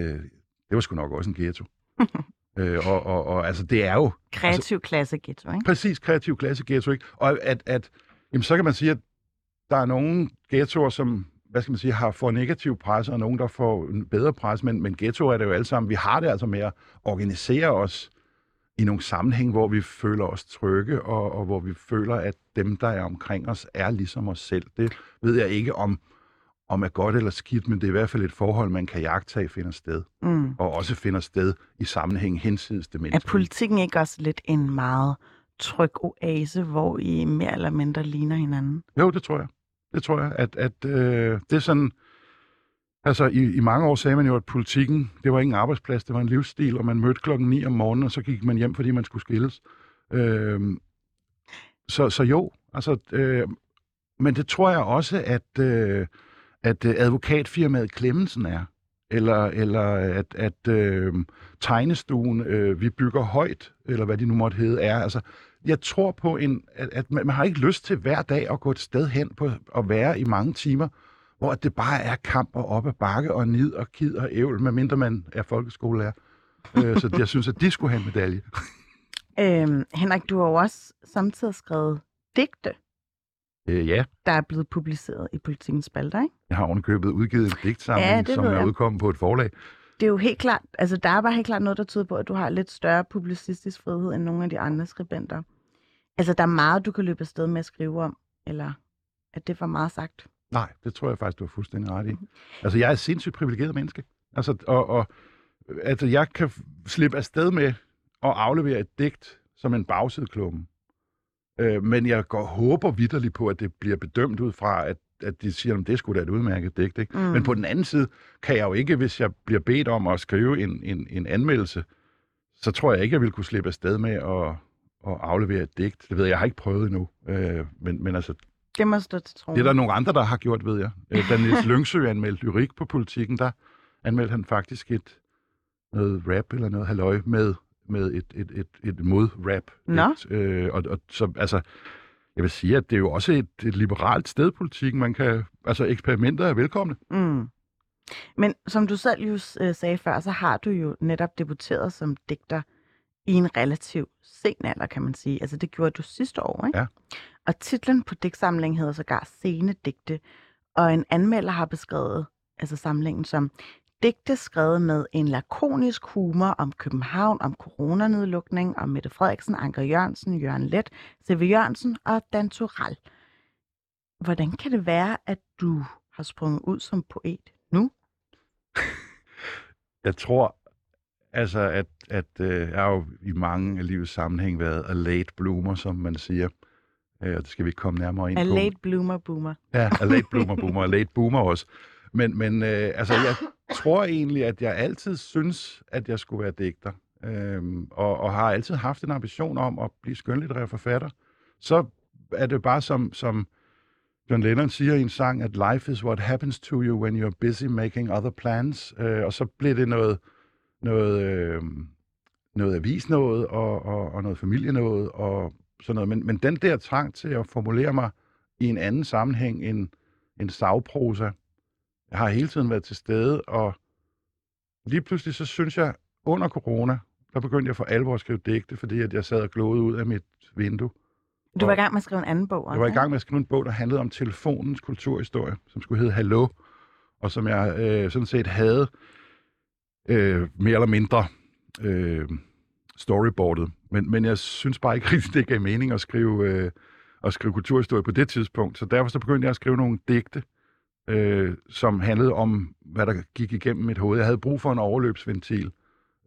det var sgu nok også en ghetto. øh, og, og, og altså, det er jo
Kreativ klasse ghetto, ikke?
præcis kreativ klasse ghetto, ikke? Og at, at jamen, så kan man sige, at der er nogle ghettoer, som hvad skal man sige, har får negativ pres, og nogen, der får en bedre pres, men, men ghetto er det jo alle sammen. Vi har det altså med at organisere os i nogle sammenhæng, hvor vi føler os trygge, og, og hvor vi føler, at dem, der er omkring os, er ligesom os selv. Det ved jeg ikke om, om er godt eller skidt, men det er i hvert fald et forhold, man kan jagtage finder sted,
Mm.
og også finder sted i sammenhæng hensides det
Er
menneske.
politikken ikke også lidt en meget tryg oase, hvor I mere eller mindre ligner hinanden?
Jo, det tror jeg. Det tror jeg, at, at øh, det er sådan... Altså, i, i mange år sagde man jo, at politikken, det var ikke en arbejdsplads, det var en livsstil, og man mødte klokken 9 om morgenen, og så gik man hjem, fordi man skulle skilles. Øh, så, så jo, altså... Øh, men det tror jeg også, at, øh, at øh, advokatfirmaet Klemmensen er. Eller, eller at, at øh, tegnestuen, øh, vi bygger højt, eller hvad de nu måtte hedde, er. Altså, jeg tror på, en, at, at man, man har ikke lyst til hver dag at gå et sted hen på at være i mange timer, hvor det bare er kamp og op ad bakke og nid og kid og ævl, medmindre man er folkeskolelærer. øh, så jeg synes, at de skulle have en medalje.
Øhm, Henrik, du har jo også samtidig skrevet digte,
Øh, ja,
der er blevet publiceret i Politikens Spalter, ikke?
jeg har ovenikøbet udgivet en digtsamling,
Ja,
som er
jeg.
udkommet på et forlag.
Det er jo helt klart, altså der er bare helt klart noget, der tyder på, at du har lidt større publicistisk frihed end nogle af de andre skribenter. Altså der er meget, du kan løbe afsted med at skrive om, eller at det for meget sagt.
Nej, det tror jeg faktisk, du har fuldstændig ret i. Altså, jeg er et sindssygt privilegeret menneske. Altså, og, og altså, jeg kan slippe afsted med at aflevere et digt som en bagsideklumme. Øh, men jeg går håber vidderligt på, at det bliver bedømt ud fra, at, at de siger, at det skulle da et udmærket digt. Ikke?
Mm.
Mm. Men på den anden side kan jeg jo ikke, hvis jeg bliver bedt om at skrive en, en, en anmeldelse, så tror jeg ikke, jeg vil kunne slippe afsted med at, at aflevere et digt. Det ved jeg, jeg har ikke prøvet endnu. Øh, men, men altså,
Det må stå til troen.
det er der nogle andre, der har gjort, ved jeg. Øh, Da Niels Lyngsø anmeldte lyrik på politikken, der anmeldte han faktisk et noget rap eller noget halløj med, med et, et, et, et mod-rap.
Nå.
Øh, og, og så, altså, jeg vil sige, at det er jo også et, et liberalt sted, politikken. Man kan, altså, eksperimenter er velkomne.
Mm. Men som du selv jo øh, sagde før, så har du jo netop debuteret som digter i en relativ sen alder, kan man sige. Altså det gjorde du sidste år, ikke?
Ja.
Og titlen på digtsamlingen hedder sågar Scene Digte, og en anmelder har beskrevet altså samlingen som digte skrevet med en lakonisk humor om København, om coronanedlukning, om Mette Frederiksen, Anker Jørgensen, Jørgen Let, C.V. Jørgensen og Dan Toral. Hvordan kan det være, at du har sprunget ud som poet nu?
Jeg tror, altså, at, at øh, jeg har jo i mange af livets sammenhæng været a late bloomer, som man siger. Øh, og det skal vi ikke komme nærmere ind
A
på.
late bloomer boomer.
Ja, a late bloomer, boomer, og late boomer også. Men, men øh, altså, jeg tror egentlig, at jeg altid synes, at jeg skulle være digter. Øhm, og, og har altid haft en ambition om at blive skønlitterær forfatter. Så er det bare som, som John Lennon siger i en sang, at life is what happens to you when you're busy making other plans. Øh, og så blev det noget, noget, øh, noget avis noget, og, og, og noget familie noget, og sådan noget. Men, men den der trang til at formulere mig i en anden sammenhæng end, end savprosa, jeg har hele tiden været til stede, og lige pludselig så synes jeg, under corona, der begyndte jeg for alvor at skrive digte, fordi at jeg sad og glåede ud af mit vindue.
Du var i gang med at skrive en anden bog også,
Jeg var i gang med at skrive en bog, der handlede om telefonens kulturhistorie, som skulle hedde Hallo, og som jeg øh, sådan set havde øh, mere eller mindre øh, storyboardet. Men, men jeg synes bare ikke rigtig, det gav mening at skrive, øh, at skrive kulturhistorie på det tidspunkt. Så derfor så begyndte jeg at skrive nogle digte, øh, som handlede om, hvad der gik igennem mit hoved. Jeg havde brug for en overløbsventil,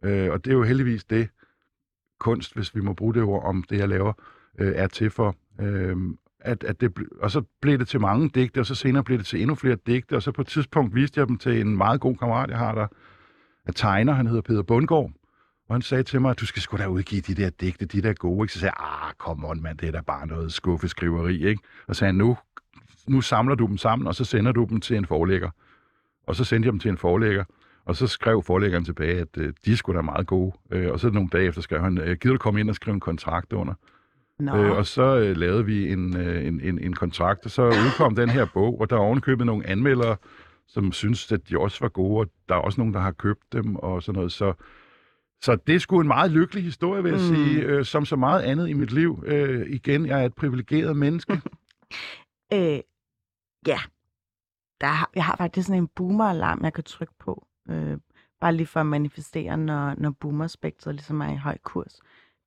øh, og det er jo heldigvis det, kunst, hvis vi må bruge det ord om det, jeg laver, øh, er til for. Øh, at, at det, og så blev det til mange digte, og så senere blev det til endnu flere digte, og så på et tidspunkt viste jeg dem til en meget god kammerat, jeg har der, at tegner, han hedder Peter Bundgaard, og han sagde til mig, at du skal sgu da udgive de der digte, de der gode, ikke? Så sagde jeg, ah, kom on, mand, det er da bare noget skuffeskriveri, ikke? Og så sagde han, nu, nu samler du dem sammen, og så sender du dem til en forlægger. Og så sendte jeg dem til en forlægger, og så skrev forlæggeren tilbage, at øh, de skulle da meget gode. Øh, og så nogle dage efter skrev han, øh, gider du komme ind og skrive en kontrakt under?
Nå,
Øh, og så øh, lavede vi en, øh, en, en, en kontrakt, og så udkom den her bog, og der er ovenkøbet nogle anmeldere, som synes, at de også var gode, og der er også nogen, der har købt dem og sådan noget. Så, så det er sgu en meget lykkelig historie, vil jeg
Mm.
sige, øh, som så meget andet i mit liv. Øh, igen, jeg er et privilegeret menneske.
øh, ja. Der har, jeg har faktisk sådan en boomer-alarm, jeg kan trykke på. Øh, bare lige for at manifestere, når, når boomer-spektret ligesom er i høj kurs.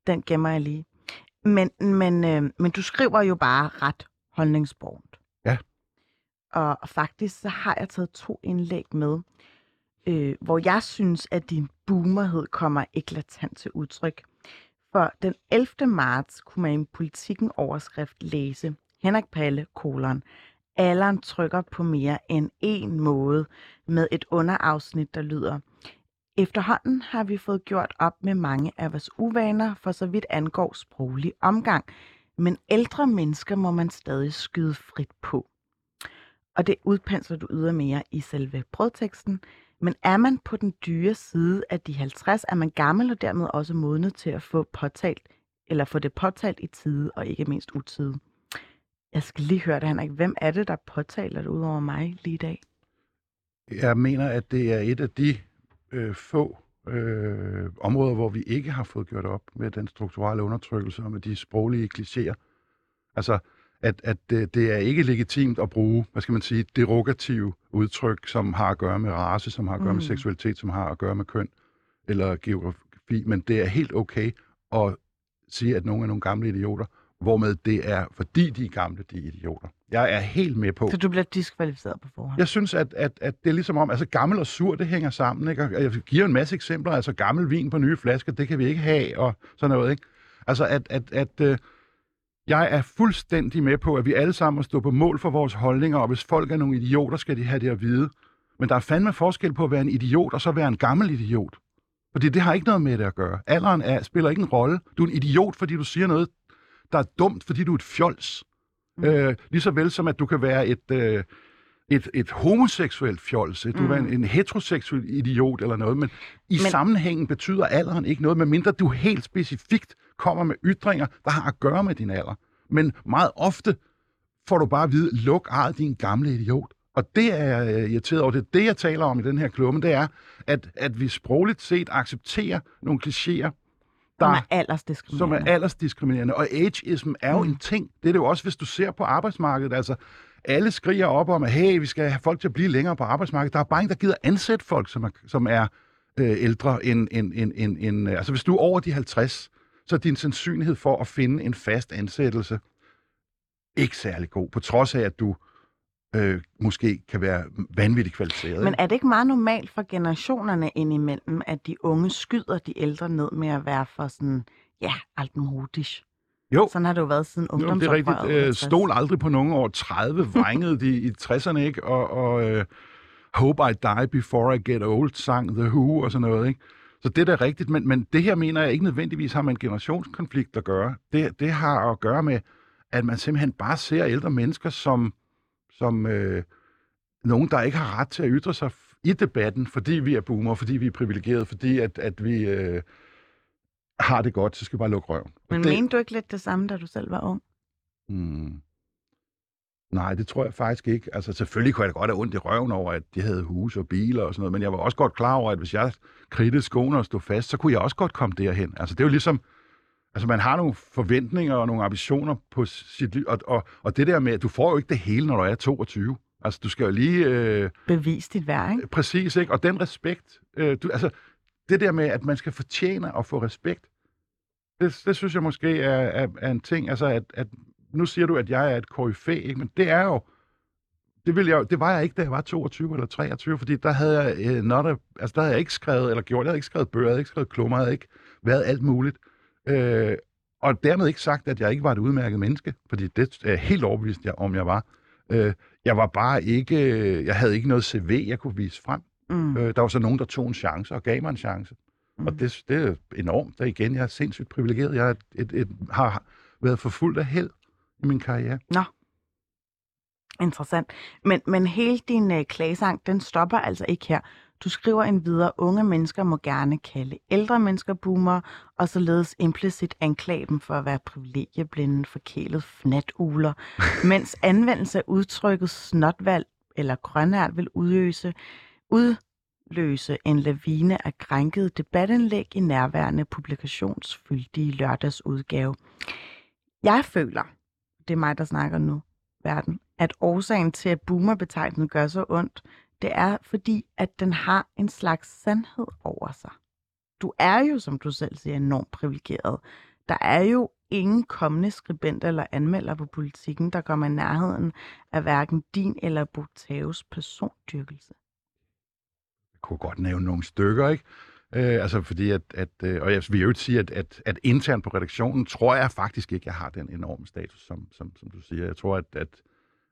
Den gemmer jeg lige. Men, men, øh, men du skriver jo bare ret holdningsborgt.
Ja.
Og, og faktisk så har jeg taget to indlæg med, øh, hvor jeg synes, at din boomerhed kommer eklatant til udtryk. For den 11. marts kunne man i politikken overskrift læse Henrik Palle, kolon, alderen trykker på mere end en måde med et underafsnit, der lyder Efterhånden har vi fået gjort op med mange af vores uvaner, for så vidt angår sproglig omgang, men ældre mennesker må man stadig skyde frit på. Og det udpensler du ydermere i selve brødteksten, men er man på den dyre side af de 50, er man gammel og dermed også modnet til at få påtalt, eller få det påtalt i tide og ikke mindst utide. Jeg skal lige høre det, Henrik. Hvem er det, der påtaler det ud over mig lige i dag?
Jeg mener, at det er et af de øh, få øh, områder, hvor vi ikke har fået gjort op med den strukturelle undertrykkelse og med de sproglige klichéer. Altså, at, at det, det er ikke legitimt at bruge, hvad skal man sige, derogative udtryk, som har at gøre med race, som har at gøre mm. med seksualitet, som har at gøre med køn eller geografi, men det er helt okay at sige, at nogle er nogle gamle idioter, hvormed det er, fordi de er gamle, de er idioter. Jeg er helt med på.
Så du bliver diskvalificeret på forhånd?
Jeg synes, at, at, at det er ligesom om, altså gammel og sur, det hænger sammen. Ikke? Og jeg giver en masse eksempler, altså gammel vin på nye flasker, det kan vi ikke have, og sådan noget. Ikke? Altså, at, at, at øh, jeg er fuldstændig med på, at vi alle sammen må stå på mål for vores holdninger, og hvis folk er nogle idioter, skal de have det at vide. Men der er fandme forskel på at være en idiot, og så være en gammel idiot. Fordi det har ikke noget med det at gøre. Alderen er, spiller ikke en rolle. Du er en idiot, fordi du siger noget, der er dumt, fordi du er et fjols. Mm. Øh, lige så vel som, at du kan være et, øh, et, et homoseksuelt fjols. Du mm. være en, en heteroseksuel idiot eller noget. Men i men... sammenhængen betyder alderen ikke noget, medmindre du helt specifikt kommer med ytringer, der har at gøre med din alder. Men meget ofte får du bare at vide, luk ejet din gamle idiot. Og det er jeg øh, irriteret over. Det er det, jeg taler om i den her klumme, det er, at, at vi sprogligt set accepterer nogle klichéer,
der, som er aldersdiskriminerende.
Som er aldersdiskriminerende. Og ageism er jo mm. en ting. Det er det jo også, hvis du ser på arbejdsmarkedet. Altså, alle skriger op om, at hey, vi skal have folk til at blive længere på arbejdsmarkedet. Der er bare ingen, der gider ansætte folk, som er, som er øh, ældre end, end, end, end, end... Altså, hvis du er over de 50, så er din sandsynlighed for at finde en fast ansættelse ikke særlig god, på trods af, at du øh, måske kan være vanvittigt kvalificeret.
Men er det ikke meget normalt for generationerne indimellem, at de unge skyder de ældre ned med at være for sådan, ja, altmodisk?
Jo.
Sådan har det jo været siden ungdomsoprøret.
Jo, det er rigtigt. Øh, stol aldrig på nogen over 30, vrængede de i 60'erne, ikke? Og, og øh, Hope I Die Before I Get Old sang The Who og sådan noget, ikke? Så det er da rigtigt, men, men det her mener jeg ikke nødvendigvis har med en generationskonflikt at gøre. Det, det har at gøre med, at man simpelthen bare ser ældre mennesker som som øh, nogen, der ikke har ret til at ytre sig i debatten, fordi vi er boomer, fordi vi er privilegerede, fordi at, at vi øh, har det godt, så skal vi bare lukke røven.
Men det, mente du ikke lidt det samme, da du selv var ung?
Hmm, nej, det tror jeg faktisk ikke. Altså selvfølgelig kunne jeg da godt have ondt i røven over, at de havde huse og biler og sådan noget, men jeg var også godt klar over, at hvis jeg kridtede skoene og stod fast, så kunne jeg også godt komme derhen. Altså det er jo ligesom, Altså, man har nogle forventninger og nogle ambitioner på sit liv, og, og, og det der med, at du får jo ikke det hele, når du er 22. Altså, du skal jo lige... Øh,
Bevise dit værd, ikke?
Præcis, ikke? Og den respekt, øh, du, altså, det der med, at man skal fortjene at få respekt, det, det synes jeg måske er, er, er en ting, altså, at, at nu siger du, at jeg er et KFA, ikke? Men det er jo, det, vil jeg, det var jeg ikke, da jeg var 22 eller 23, fordi der havde jeg, uh, not a, altså, der havde jeg ikke skrevet, eller gjort, jeg havde ikke skrevet bøger, jeg havde ikke skrevet klummer, jeg havde ikke været alt muligt. Øh, og dermed ikke sagt, at jeg ikke var et udmærket menneske, fordi det er helt overbevist, jeg, om jeg var. Øh, jeg var bare ikke, jeg havde ikke noget CV, jeg kunne vise frem. Mm. Øh, der var så nogen, der tog en chance og gav mig en chance. Mm. Og det, det er enormt. Der igen, jeg er sindssygt privilegeret. Jeg er et, et, et, har været forfulgt af held i min karriere.
Nå. Interessant. Men, men hele din øh, klagesang, den stopper altså ikke her. Du skriver en videre, unge mennesker må gerne kalde ældre mennesker boomer, og således implicit anklage dem for at være privilegieblinde, forkælet fnatuler, mens anvendelse af udtrykket snotvalg eller grønærd vil udøse, udløse en lavine af krænkede debatindlæg i nærværende publikationsfyldige lørdagsudgave. Jeg føler, det er mig, der snakker nu, verden, at årsagen til, at boomerbetegnelsen gør så ondt, det er fordi, at den har en slags sandhed over sig. Du er jo, som du selv siger, enormt privilegeret. Der er jo ingen kommende skribent eller anmelder på politikken, der kommer i nærheden af hverken din eller Botaves persondyrkelse.
Kunne godt nævne nogle stykker, ikke? Øh, altså fordi at, at øh, og jeg vil jo sige, at, at, at internt på redaktionen, tror jeg faktisk ikke, jeg har den enorme status, som, som, som du siger. Jeg tror, at, at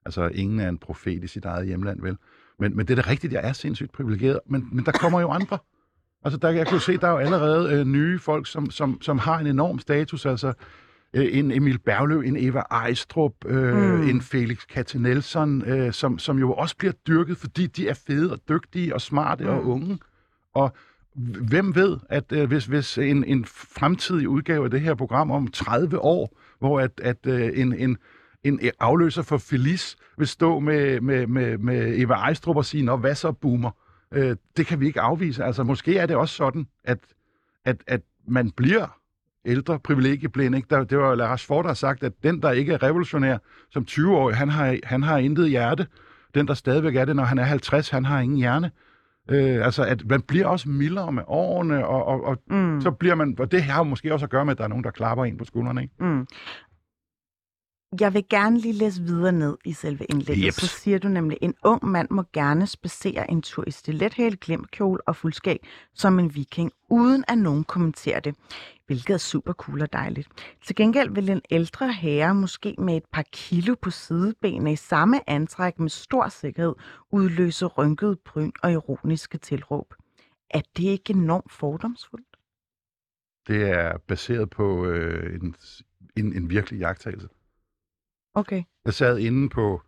altså, ingen er en profet i sit eget hjemland, vel? Men, men det er da rigtigt, jeg er sindssygt privilegeret. Men, men der kommer jo andre. Altså, der, jeg kunne se, der er jo allerede øh, nye folk, som, som, som har en enorm status. Altså, øh, en Emil Bergløv, en Eva Ejstrup, øh, mm. en Felix Katzenelson, øh, som, som jo også bliver dyrket, fordi de er fede og dygtige og smarte mm. og unge. Og hvem ved, at øh, hvis, hvis en, en fremtidig udgave af det her program om 30 år, hvor at, at øh, en, en en afløser for Felice vil stå med, med, med, med Eva Ejstrup og sige, Nå, hvad så, boomer? Øh, det kan vi ikke afvise. Altså, måske er det også sådan, at, at, at man bliver ældre privilegieblind. Ikke? Der, det var Lars Ford, der har sagt, at den, der ikke er revolutionær som 20-årig, han har, han har intet hjerte. Den, der stadigvæk er det, når han er 50, han har ingen hjerne. Øh, altså, at man bliver også mildere med årene, og, og, og mm. så bliver man, og det har jo måske også at gøre med, at der er nogen, der klapper ind på skuldrene, ikke?
Mm. Jeg vil gerne lige læse videre ned i selve indlægget.
Jeps.
Så siger du nemlig, en ung mand må gerne spacere en tur i stilethæl, glimtkjole og fuldskæg som en viking, uden at nogen kommenterer det. Hvilket er super cool og dejligt. Til gengæld vil en ældre herre, måske med et par kilo på sidebenene i samme antræk med stor sikkerhed, udløse rynket bryn og ironiske tilråb. Er det ikke enormt fordomsfuldt?
Det er baseret på øh, en, en, en virkelig jagttagelse.
Okay.
Jeg sad inde på,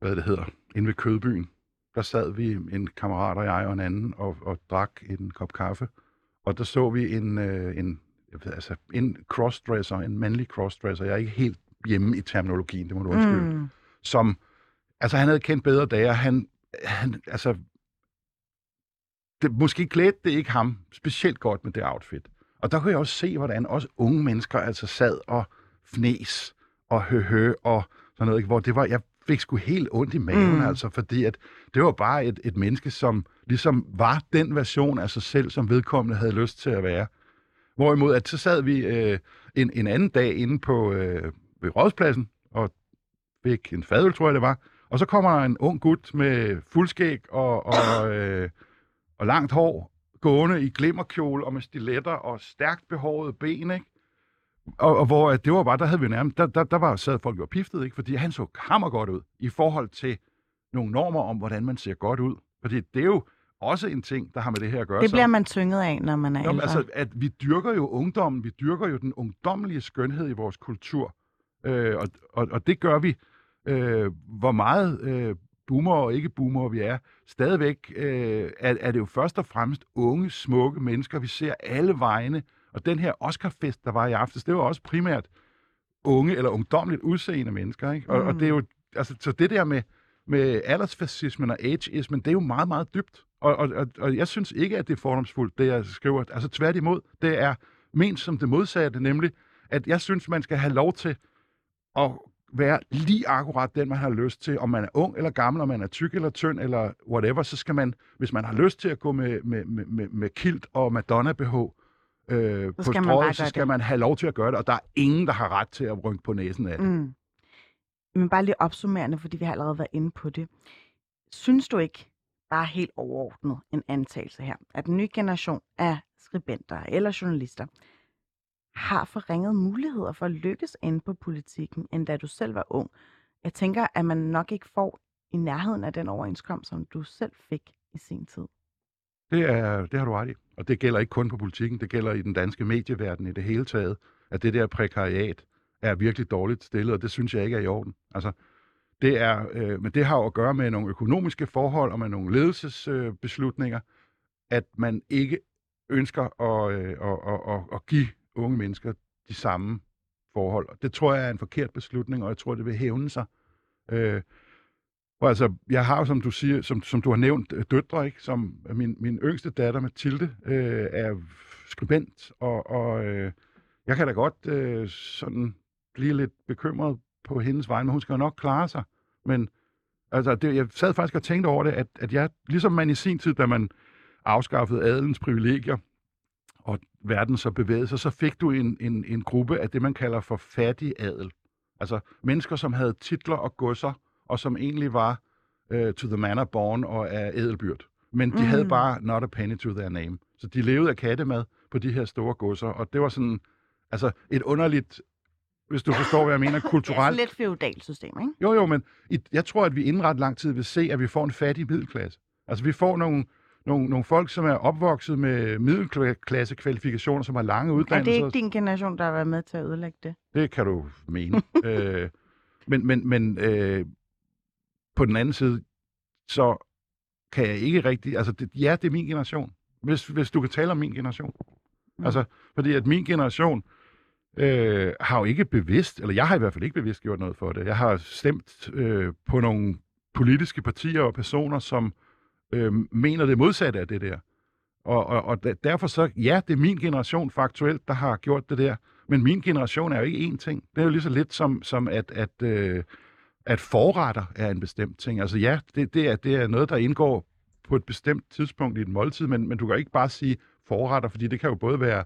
hvad det hedder, inde ved Kødbyen. Der sad vi, en kammerat og jeg og en anden, og, og drak en kop kaffe. Og der så vi en, øh, en, jeg ved, altså, en crossdresser, en mandlig crossdresser. Jeg er ikke helt hjemme i terminologien, det må du undskylde. Mm. Som, altså han havde kendt bedre dage, han, han altså, det, måske klædte det ikke ham specielt godt med det outfit. Og der kunne jeg også se, hvordan også unge mennesker altså sad og fnes og høhø og sådan noget, ikke? hvor det var, jeg fik sgu helt ondt i maven, mm. altså, fordi at det var bare et, et menneske, som ligesom var den version af sig selv, som vedkommende havde lyst til at være. Hvorimod, at så sad vi øh, en, en anden dag inde på øh, ved Rådspladsen, og fik en fadøl, tror jeg det var, og så kommer der en ung gut med fuldskæg og, og, øh, og langt hår, gående i glimmerkjole og med stiletter og stærkt behårede ben, ikke? Og, og hvor at det var bare, der havde vi nærmest, der, der, der var, sad folk jo piftet, ikke? fordi han så hammer godt ud i forhold til nogle normer om, hvordan man ser godt ud. Fordi det er jo også en ting, der har med det her at gøre.
Det bliver
så-
man tynget af, når man er
Jamen,
ældre.
altså, at vi dyrker jo ungdommen, vi dyrker jo den ungdommelige skønhed i vores kultur. Øh, og, og, og det gør vi, øh, hvor meget øh, boomer og ikke boomer vi er. Stadigvæk øh, er, er det jo først og fremmest unge, smukke mennesker, vi ser alle vegne. Og den her Oscarfest, der var i aftes, det var også primært unge eller ungdomligt udseende mennesker. Ikke? Og, mm. og det er jo, altså, så det der med, med aldersfascismen og ageismen, det er jo meget, meget dybt. Og, og, og, og jeg synes ikke, at det er fordomsfuldt, det jeg skriver. Altså tværtimod, det er ment som det modsatte, nemlig, at jeg synes, man skal have lov til at være lige akkurat den, man har lyst til. Om man er ung eller gammel, om man er tyk eller tynd eller whatever, så skal man, hvis man har lyst til at gå med, med, med, med, med kilt og Madonna-BH øh, på strået, så skal
det.
man have lov til at gøre det, og der er ingen, der har ret til at rynke på næsen af det.
Mm. Men bare lige opsummerende, fordi vi har allerede været inde på det. Synes du ikke, bare helt overordnet en antagelse her, at den nye generation af skribenter eller journalister har forringet muligheder for at lykkes inde på politikken, end da du selv var ung? Jeg tænker, at man nok ikke får i nærheden af den overenskomst, som du selv fik i sin tid.
Det, er, det har du ret i. Og det gælder ikke kun på politikken, det gælder i den danske medieverden i det hele taget, at det der prekariat er virkelig dårligt stillet, og det synes jeg ikke er i orden. Altså, det er, øh, men det har jo at gøre med nogle økonomiske forhold og med nogle ledelsesbeslutninger, øh, at man ikke ønsker at, øh, at, at, at, at give unge mennesker de samme forhold. Det tror jeg er en forkert beslutning, og jeg tror, det vil hævne sig. Øh, og altså, jeg har jo, som du siger, som, som du har nævnt, øh, døtre, ikke? Som øh, min, min yngste datter, Mathilde, øh, er skribent, og, og øh, jeg kan da godt øh, sådan blive lidt bekymret på hendes vej, men hun skal jo nok klare sig. Men altså, det, jeg sad faktisk og tænkte over det, at, at jeg, ligesom man i sin tid, da man afskaffede adelens privilegier, og verden så bevægede sig, så fik du en, en, en gruppe af det, man kalder for fattig adel. Altså mennesker, som havde titler og godser, og som egentlig var uh, to the manor born og af edelbyrd. Men de mm. havde bare not a penny to their name. Så de levede af kattemad på de her store godser, og det var sådan, altså et underligt, hvis du forstår, hvad jeg mener,
Det er
kulturelt.
lidt feudalt system, ikke?
Jo, jo, men i, jeg tror, at vi inden ret lang tid vil se, at vi får en fattig middelklasse. Altså, vi får nogle, nogle, nogle folk, som er opvokset med middelklasse kvalifikationer, som har lange
Er
uddannelser.
det ikke din generation, der har været med til at ødelægge det?
Det kan du mene. øh, men men, men øh, på den anden side, så kan jeg ikke rigtig... Altså, det, ja, det er min generation. Hvis, hvis du kan tale om min generation. Mm. Altså, fordi at min generation øh, har jo ikke bevidst, eller jeg har i hvert fald ikke bevidst gjort noget for det. Jeg har stemt øh, på nogle politiske partier og personer, som øh, mener det modsatte af det der. Og, og, og derfor så, ja, det er min generation faktuelt, der har gjort det der. Men min generation er jo ikke én ting. Det er jo lige så lidt som, som at, at, øh, at forretter er en bestemt ting. Altså ja, det, det, er, det er noget, der indgår på et bestemt tidspunkt i et måltid, men, men du kan ikke bare sige forretter, fordi det kan jo både være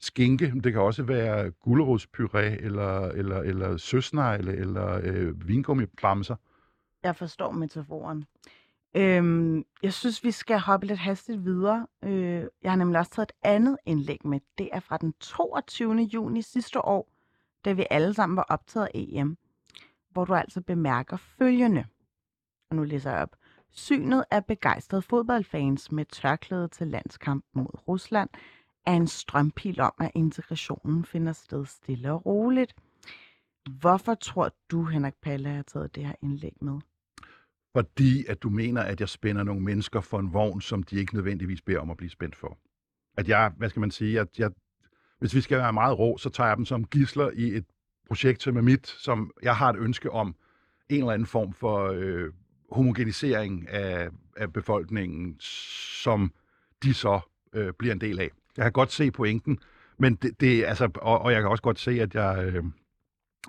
skinke, men det kan også være gulerodspuré, eller, eller, eller søsnegle, eller øh, vingummibamser.
Jeg forstår metaforen. Øhm, jeg synes, vi skal hoppe lidt hastigt videre. Øh, jeg har nemlig også taget et andet indlæg med. Det er fra den 22. juni sidste år, da vi alle sammen var optaget af EM, hvor du altså bemærker følgende. Og nu læser jeg op. Synet af begejstrede fodboldfans med tørklæde til landskamp mod Rusland er en strømpil om, at integrationen finder sted stille og roligt. Hvorfor tror du, Henrik Palle, har taget det her indlæg med?
Fordi at du mener, at jeg spænder nogle mennesker for en vogn, som de ikke nødvendigvis beder om at blive spændt for. At jeg, hvad skal man sige, at jeg, hvis vi skal være meget rå, så tager jeg dem som gisler i et projekt som er mit, som jeg har et ønske om en eller anden form for øh, homogenisering af, af befolkningen, som de så øh, bliver en del af. Jeg kan godt se pointen, men det, det altså, og, og jeg kan også godt se, at jeg, øh,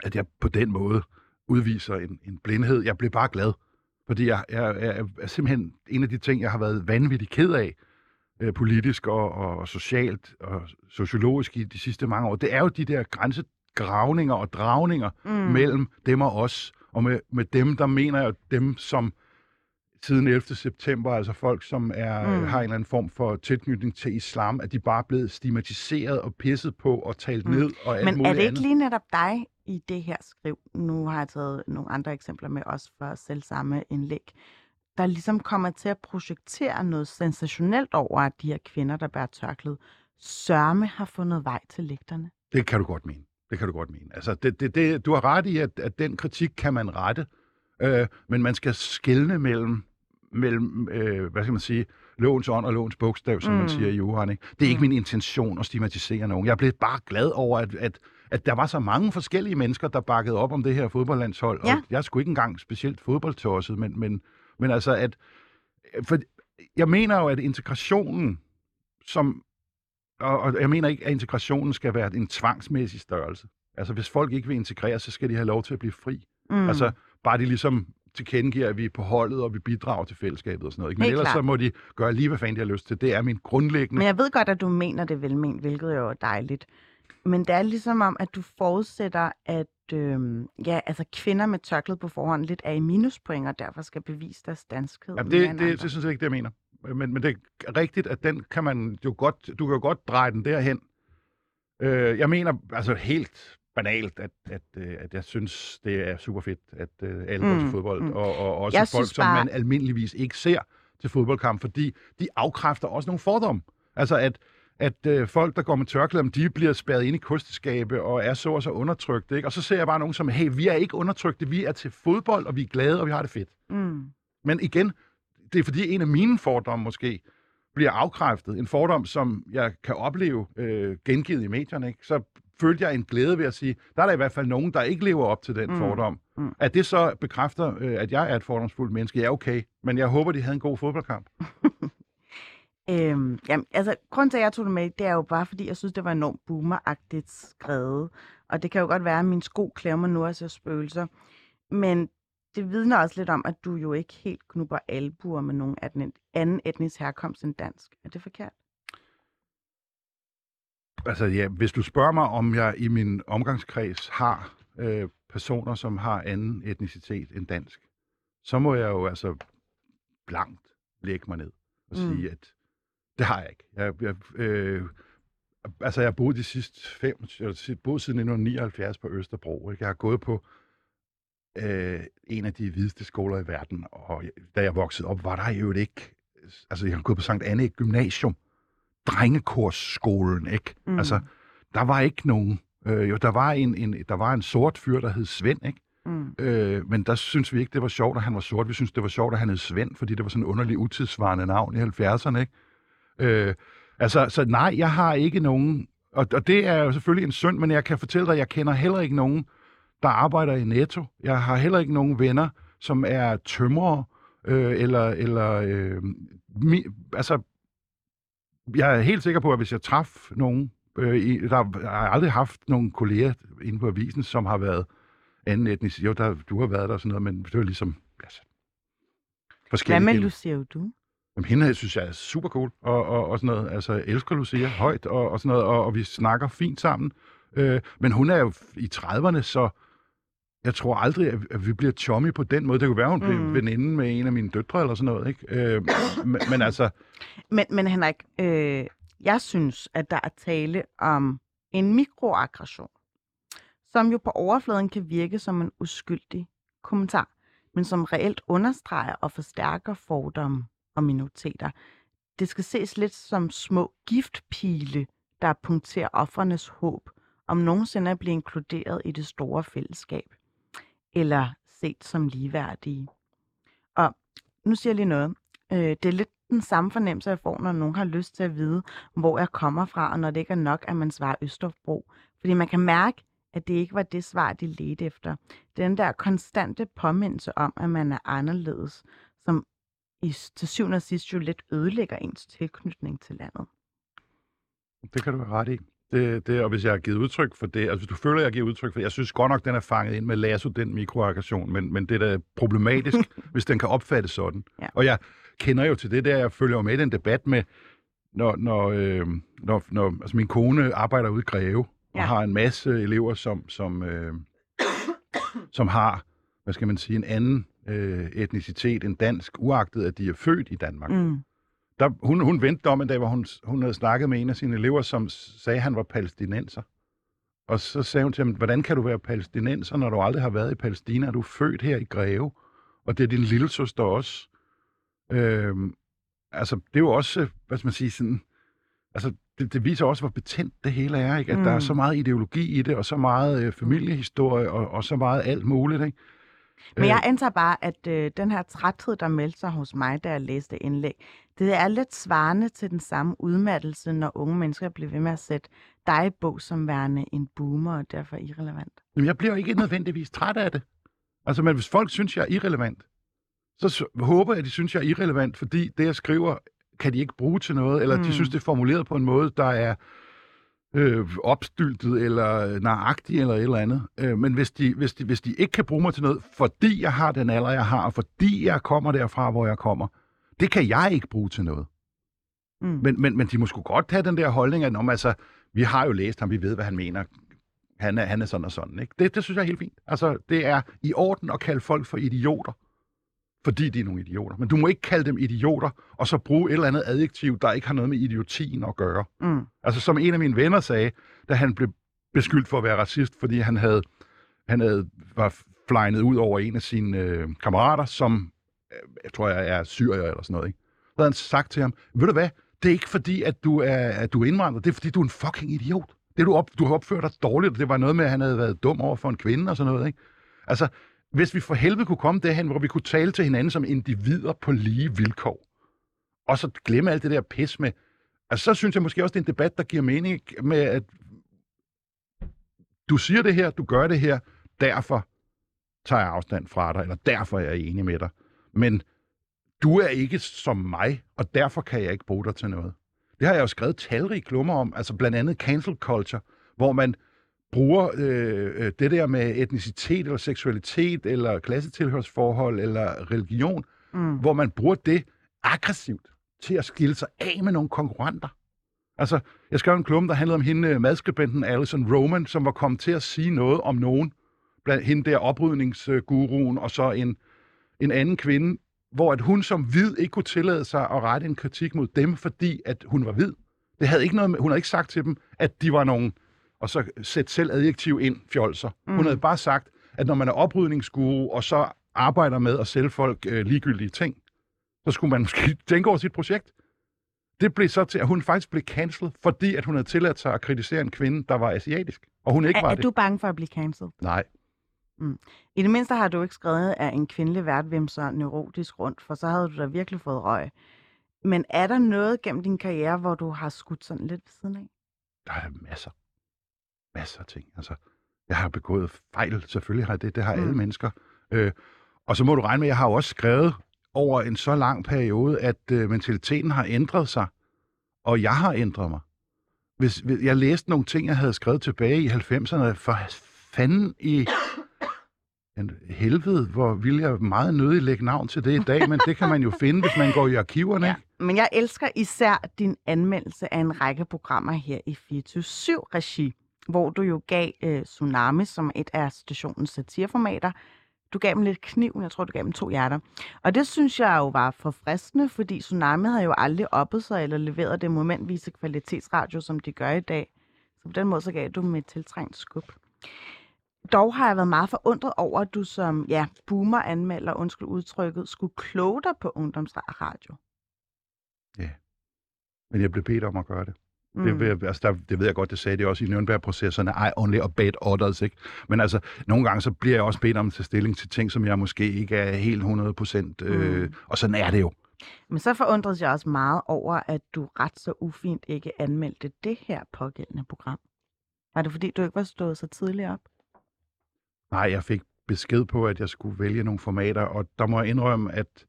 at jeg på den måde udviser en, en blindhed. Jeg blev bare glad, fordi jeg, jeg, jeg er simpelthen en af de ting, jeg har været vanvittigt ked af, øh, politisk og, og socialt og sociologisk i de sidste mange år. Det er jo de der grænse grænsegravninger og dragninger mm. mellem dem og os. Og med, med dem, der mener jeg dem, som siden 11. september, altså folk, som er, mm. har en eller anden form for tilknytning til islam, at de bare er blevet stigmatiseret og pisset på og talt mm. ned og alt
Men
muligt
er det ikke
andet.
lige netop dig i det her skriv? Nu har jeg taget nogle andre eksempler med også for selv samme indlæg, der ligesom kommer til at projektere noget sensationelt over, at de her kvinder, der bærer tørklæde, sørme har fundet vej til lægterne.
Det kan du godt mene. Det kan du godt mene. Altså, det, det, det, du har ret i, at, at den kritik kan man rette, øh, men man skal skelne mellem, mellem øh, hvad skal man sige, lovens ånd og lovens bogstav, som mm. man siger i juraen. Ikke? Det er ikke min intention at stigmatisere nogen. Jeg blev bare glad over, at, at, at der var så mange forskellige mennesker, der bakkede op om det her fodboldlandshold.
Ja.
Og jeg sgu ikke engang specielt fodboldtosset, men, men, men altså, at... For, jeg mener jo, at integrationen, som og, og jeg mener ikke, at integrationen skal være en tvangsmæssig størrelse. Altså, hvis folk ikke vil integreres, så skal de have lov til at blive fri. Mm. Altså, bare de ligesom tilkendegiver, at vi er på holdet, og vi bidrager til fællesskabet og sådan noget. Ikke? Men
Helt
ellers
klart.
så må de gøre lige, hvad fanden de har lyst til. Det er min grundlæggende...
Men jeg ved godt, at du mener det velment, hvilket jo er dejligt. Men det er ligesom om, at du forudsætter, at øhm, ja, altså kvinder med tørklæde på forhånd lidt er i minuspoint, og derfor skal bevise deres danskhed.
Jamen, det, det, det, det synes jeg ikke, det jeg mener. Men, men det er rigtigt, at den kan man jo godt, du kan jo godt dreje den derhen. Øh, jeg mener altså helt banalt, at, at, øh, at jeg synes, det er super fedt, at øh, alle går
Mm,
til fodbold,
mm.
og, og også
Jeg
folk,
synes
som
bare-
man almindeligvis ikke ser til fodboldkamp, fordi de afkræfter også nogle fordomme. Altså at, at øh, folk, der går med tørklæder, de bliver spærret ind i kosteskabe og er så og så undertrykte. Ikke? Og så ser jeg bare nogen som, hey, vi er ikke undertrykte, vi er til fodbold, og vi er glade, og vi har det fedt.
Mm.
Men igen, det er fordi en af mine fordomme måske bliver afkræftet. En fordom, som jeg kan opleve øh, gengivet i medierne. Ikke? Så følte jeg en glæde ved at sige, der er der i hvert fald nogen, der ikke lever op til den
Mm.
fordom.
Mm.
At det så bekræfter, øh, at jeg er et fordomsfuldt menneske, ja okay. Men jeg håber, de havde en god fodboldkamp.
Øhm, jamen, altså, grunden til, at jeg tog det med, det er jo bare, fordi jeg synes, det var enormt boomeragtigt skrevet. Og det kan jo godt være, at min sko mig nu, jeg spøgelser. Men det vidner også lidt om, at du jo ikke helt knupper albuer med nogen af den anden etnisk herkomst end dansk. Er det forkert?
Altså ja, hvis du spørger mig, om jeg i min omgangskreds har øh, personer, som har anden etnicitet end dansk, så må jeg jo altså blankt lægge mig ned og
Mm.
sige, at det har jeg ikke. Jeg, jeg, øh, altså jeg har boet de sidste fem, jeg har boet siden 1979 på Østerbro. Ikke? Jeg har gået på øh, en af de hvideste skoler i verden, og da jeg voksede op, var der jo ikke, altså jeg har gået på Sankt Anne Gymnasium, drengekorsskolen, ikke?
Mm.
Altså, der var ikke nogen, øh, jo, der var en, en, der var en sort fyr, der hed Svend, ikke?
Mm.
Øh, men der synes vi ikke, det var sjovt, at han var sort. Vi synes, det var sjovt, at han hed Svend, fordi det var sådan en underlig utidsvarende navn i 70'erne, ikke? Øh, altså, så nej, jeg har ikke nogen... Og, og det er jo selvfølgelig en synd, men jeg kan fortælle dig, at jeg kender heller ikke nogen, der arbejder i Netto. Jeg har heller ikke nogen venner, som er tømrere. øh, eller, eller øh, mi, altså, jeg er helt sikker på, at hvis jeg traf nogen, øh, i, der jeg har aldrig haft nogen kolleger inde på avisen, som har været anden etnisk. Jo, der, du har været der og sådan noget, men det var ligesom altså,
Hvad
forskellige
med
dele.
Lucia du?
Jamen, hende synes jeg er super cool, og, og, og sådan noget. Altså, jeg elsker Lucia højt, og, og sådan noget, og, og vi snakker fint sammen. Øh, men hun er jo i 30'erne, så jeg tror aldrig, at, at vi bliver chummy på den måde. Det kunne være, hun blev
Mm.
veninde med en af mine døtre, eller sådan noget, ikke? Øh, men, men altså,
Men, men Henrik, øh, jeg synes, at der er tale om en mikroaggression, som jo på overfladen kan virke som en uskyldig kommentar, men som reelt understreger og forstærker fordomme og minoriteter. Det skal ses lidt som små giftpile, der punkterer offrenes håb om nogensinde at blive inkluderet i det store fællesskab, eller set som ligeværdige. Og nu siger jeg lige noget. Øh, det er lidt den samme fornemmelse, jeg får, når nogen har lyst til at vide, hvor jeg kommer fra, og når det ikke er nok, at man svarer Østerbro. Fordi man kan mærke, at det ikke var det svar, de ledte efter. Den der konstante påmindelse om, at man er anderledes, som i, til syvende og sidst jo lidt ødelægger ens tilknytning til landet.
det kan du have ret i. Det, det, og hvis jeg har givet udtryk for det, altså hvis du føler, at jeg giver udtryk for det, jeg synes godt nok, den er fanget ind med lasso, den mikroaggression, men, men det er da problematisk, hvis den kan opfattes sådan.
Ja.
Og jeg kender jo til det der, jeg følger jo med i den debat med, når, når, øh, når, når altså min kone arbejder ude i Greve, og
Ja.
har en masse elever, som, som, øh, som har, hvad skal man sige, en anden øh, etnicitet end dansk, uagtet at de er født i Danmark.
Mm.
Der, hun, hun vendte om en dag, hvor hun, hun havde snakket med en af sine elever, som sagde, at han var palæstinenser. Og så sagde hun til ham, hvordan kan du være palæstinenser, når du aldrig har været i Palæstina? Du er født her i Greve, og det er din lille søster også. Øhm, altså, det er jo også, hvad skal man sige, sådan... Altså, det, det viser også, hvor betændt det hele er, ikke? At mm. der er
Mm.
så meget ideologi i det, og så meget øh, familiehistorie, og, og så meget alt muligt, ikke?
Men jeg antager bare, at øh, den her træthed, der meldte sig hos mig, da jeg læste indlæg, det er lidt svarende til den samme udmattelse, når unge mennesker bliver ved med at sætte dig i bog som værende en boomer, og derfor irrelevant.
Jamen, jeg bliver ikke nødvendigvis træt af det. Altså, men hvis folk synes, jeg er irrelevant, så håber jeg, at de synes, jeg er irrelevant, fordi det, jeg skriver, kan de ikke bruge til noget, eller mm. de synes, det er formuleret på en måde, der er øh, opstyltet, eller nøjagtig, eller et eller andet. Øh, men hvis de, hvis, de, hvis de ikke kan bruge mig til noget, fordi jeg har den alder, jeg har, og fordi jeg kommer derfra, hvor jeg kommer, det kan jeg ikke bruge til noget.
Mm.
Men, men, men de må sgu godt have den der holdning, at om, altså, vi har jo læst ham, vi ved, hvad han mener. Han er, han er sådan og sådan. Ikke? Det, det synes jeg er helt fint. Altså, det er i orden at kalde folk for idioter, fordi de er nogle idioter. Men du må ikke kalde dem idioter, og så bruge et eller andet adjektiv, der ikke har noget med idiotien at gøre.
Mm.
Altså, som en af mine venner sagde, da han blev beskyldt for at være racist, fordi han havde, han havde var flynet ud over en af sine øh, kammerater, som jeg tror, jeg er syrier eller sådan noget. Ikke? Så havde han sagt til ham, ved du hvad, det er ikke fordi, at du er, at du er indvandrer, det er fordi, du er en fucking idiot. Det, du, op, du har opført dig dårligt, og det var noget med, at han havde været dum over for en kvinde og sådan noget. Ikke? Altså, hvis vi for helvede kunne komme derhen, hvor vi kunne tale til hinanden som individer på lige vilkår, og så glemme alt det der pis med, altså så synes jeg måske også, det er en debat, der giver mening med, at du siger det her, du gør det her, derfor tager jeg afstand fra dig, eller derfor er jeg enig med dig. Men du er ikke som mig, og derfor kan jeg ikke bruge dig til noget. Det har jeg jo skrevet talrige klummer om, altså blandt andet cancel culture, hvor man bruger øh, øh, det der med etnicitet, eller seksualitet, eller klassetilhørsforhold, eller religion,
Mm.
hvor man bruger det aggressivt til at skille sig af med nogle konkurrenter. Altså, jeg skrev en klumme, der handlede om hende, øh, madskribenten Alison Roman, som var kommet til at sige noget om nogen, blandt hende der oprydningsguruen, og så en, en anden kvinde, hvor at hun som hvid ikke kunne tillade sig at rette en kritik mod dem, fordi at hun var hvid. Det havde ikke noget med, hun havde ikke sagt til dem, at de var nogen, og så sætte selv adjektiv ind, fjolser. Mm. Hun havde bare sagt, at når man er oprydningsguru, og så arbejder med at sælge folk øh, ligegyldige ting, så skulle man måske tænke over sit projekt. Det blev så til, at hun faktisk blev cancelled, fordi at hun havde tilladt sig at kritisere en kvinde, der var asiatisk. Og hun ikke
Er,
var
er
det.
du bange for at blive cancelled?
Nej.
I det mindste har du ikke skrevet, at en kvindelig vært vimser neurotisk rundt, for så havde du da virkelig fået røg. Men er der noget gennem din karriere, hvor du har skudt sådan lidt ved siden af?
Der er masser. Masser af ting. Altså, jeg har begået fejl. Selvfølgelig har jeg det. Det har
Mm.
alle mennesker. Øh, og så må du regne med, at jeg har jo også skrevet over en så lang periode, at øh, mentaliteten har ændret sig, og jeg har ændret mig. Hvis, hvis jeg læste nogle ting, jeg havde skrevet tilbage i 90'erne, for fanden i helvede, hvor ville jeg meget nødig lægge navn til det i dag, men det kan man jo finde, hvis man går i arkiverne. Ja.
Men jeg elsker især din anmeldelse af en række programmer her i 24-7-regi, hvor du jo gav øh, Tsunami, som et af stationens satireformater, du gav dem lidt kniv, jeg tror, du gav dem to hjerter. Og det synes jeg jo var forfriskende, fordi Tsunami havde jo aldrig oppet sig eller leveret det momentvise kvalitetsradio, som de gør i dag. Så på den måde så gav du dem et tiltrængt skub. Dog har jeg været meget forundret over, at du som ja, boomer-anmelder, undskyld udtrykket, skulle kloge dig på ungdomsradio.
Ja, men jeg blev bedt om at gøre det. Mm. Det, vil, altså der, det ved jeg godt, det sagde de også i Nürnberg-processerne. I only obeyed orders, ikke? Men altså, nogle gange så bliver jeg også bedt om at tage stilling til ting, som jeg måske ikke er helt 100 procent. Øh, mm. Og sådan er det jo.
Men så forundrede jeg også meget over, at du ret så ufint ikke anmeldte det her pågældende program. Var det fordi, du ikke var stået så tidligt op?
Nej, jeg fik besked på, at jeg skulle vælge nogle formater, og der må jeg indrømme, at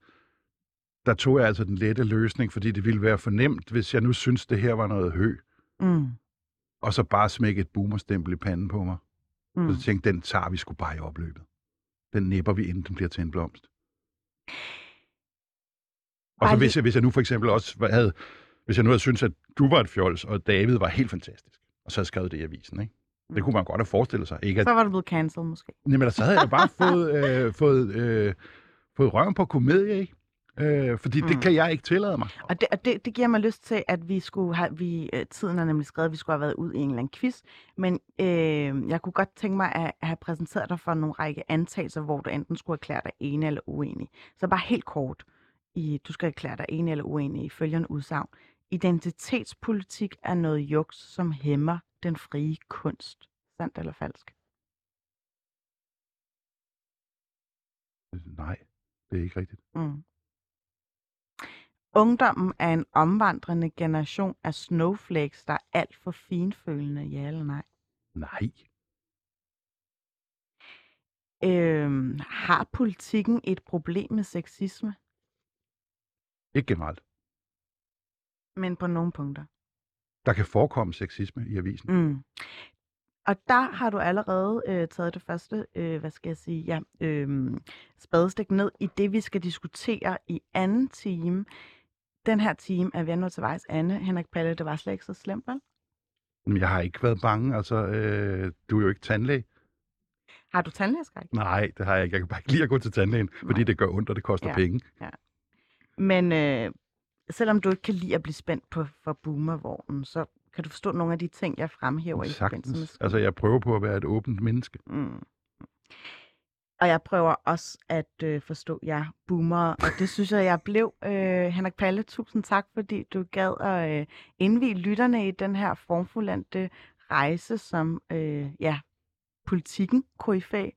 der tog jeg altså den lette løsning, fordi det ville være fornemt, hvis jeg nu synes, det her var noget hø. Mm. Og så bare smække et boomerstempel i panden på mig. Mm. Og så tænkte den tager vi sgu bare i opløbet. Den nipper vi, inden den bliver til en blomst. Og så hvis jeg, hvis jeg nu for eksempel også havde, hvis jeg nu havde syntes, at du var et fjols, og David var helt fantastisk, og så havde skrevet det i avisen, ikke? Det kunne man godt have forestillet sig. Ikke
at... Så var du blevet cancelled måske.
Jamen, så havde jeg bare fået, øh, fået, øh, fået røven på komedie, ikke? Øh, fordi mm. det kan jeg ikke tillade mig.
Og det, og det, det giver mig lyst til, at vi skulle have, vi, øh, tiden er nemlig skrevet, at vi skulle have været ud i en eller anden quiz, men øh, jeg kunne godt tænke mig at, at have præsenteret dig for nogle række antagelser, hvor du enten skulle erklære dig enig eller uenig. Så bare helt kort, i, du skal erklære dig enig eller uenig i følgende udsagn. Identitetspolitik er noget juks, som hæmmer den frie kunst. Sandt eller falsk?
Nej, det er ikke rigtigt. Mm.
Ungdommen er en omvandrende generation af snowflakes, der er alt for finfølende, ja eller nej?
Nej.
Øhm, har politikken et problem med sexisme?
Ikke generelt.
Men på nogle punkter.
Der kan forekomme sexisme i avisen. Mm.
Og der har du allerede øh, taget det første, øh, hvad skal jeg sige, ja, øh, spadestik ned i det, vi skal diskutere i anden time. Den her time er vi nået til vejs Anne. Henrik Palle, det var slet ikke så slemt, vel?
Jeg har ikke været bange. Altså, øh, du er jo ikke tandlæge.
Har du tandlægeskræk?
Nej, det har jeg ikke. Jeg kan bare ikke lide at gå til tandlægen, Nej. fordi det gør ondt, og det koster
ja.
penge.
Ja. Men øh, selvom du ikke kan lide at blive spændt på for boomervognen, så kan du forstå nogle af de ting, jeg fremhæver
Sagtens.
i forbindelse med
Altså, jeg prøver på at være et åbent menneske. Mm.
Og jeg prøver også at øh, forstå jer boomer, og det synes jeg, jeg blev. Øh, Henrik Palle, tusind tak, fordi du gad at øh, indvige lytterne i den her formfuldendte rejse, som øh, ja, politikken, KFA.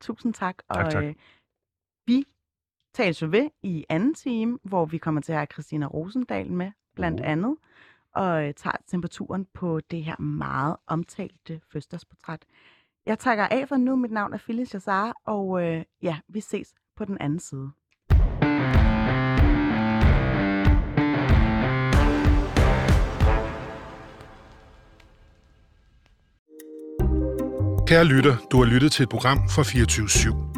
Tusind tak.
tak,
og
tak. Øh,
vi tales jo ved i anden time, hvor vi kommer til at have Christina Rosendal med, blandt uh. andet, og øh, tager temperaturen på det her meget omtalte fødselsportræt. Jeg takker af for nu. Mit navn er Phyllis Jassar, og øh, ja, vi ses på den anden side.
Kære lytter, du har lyttet til et program fra 24 /7.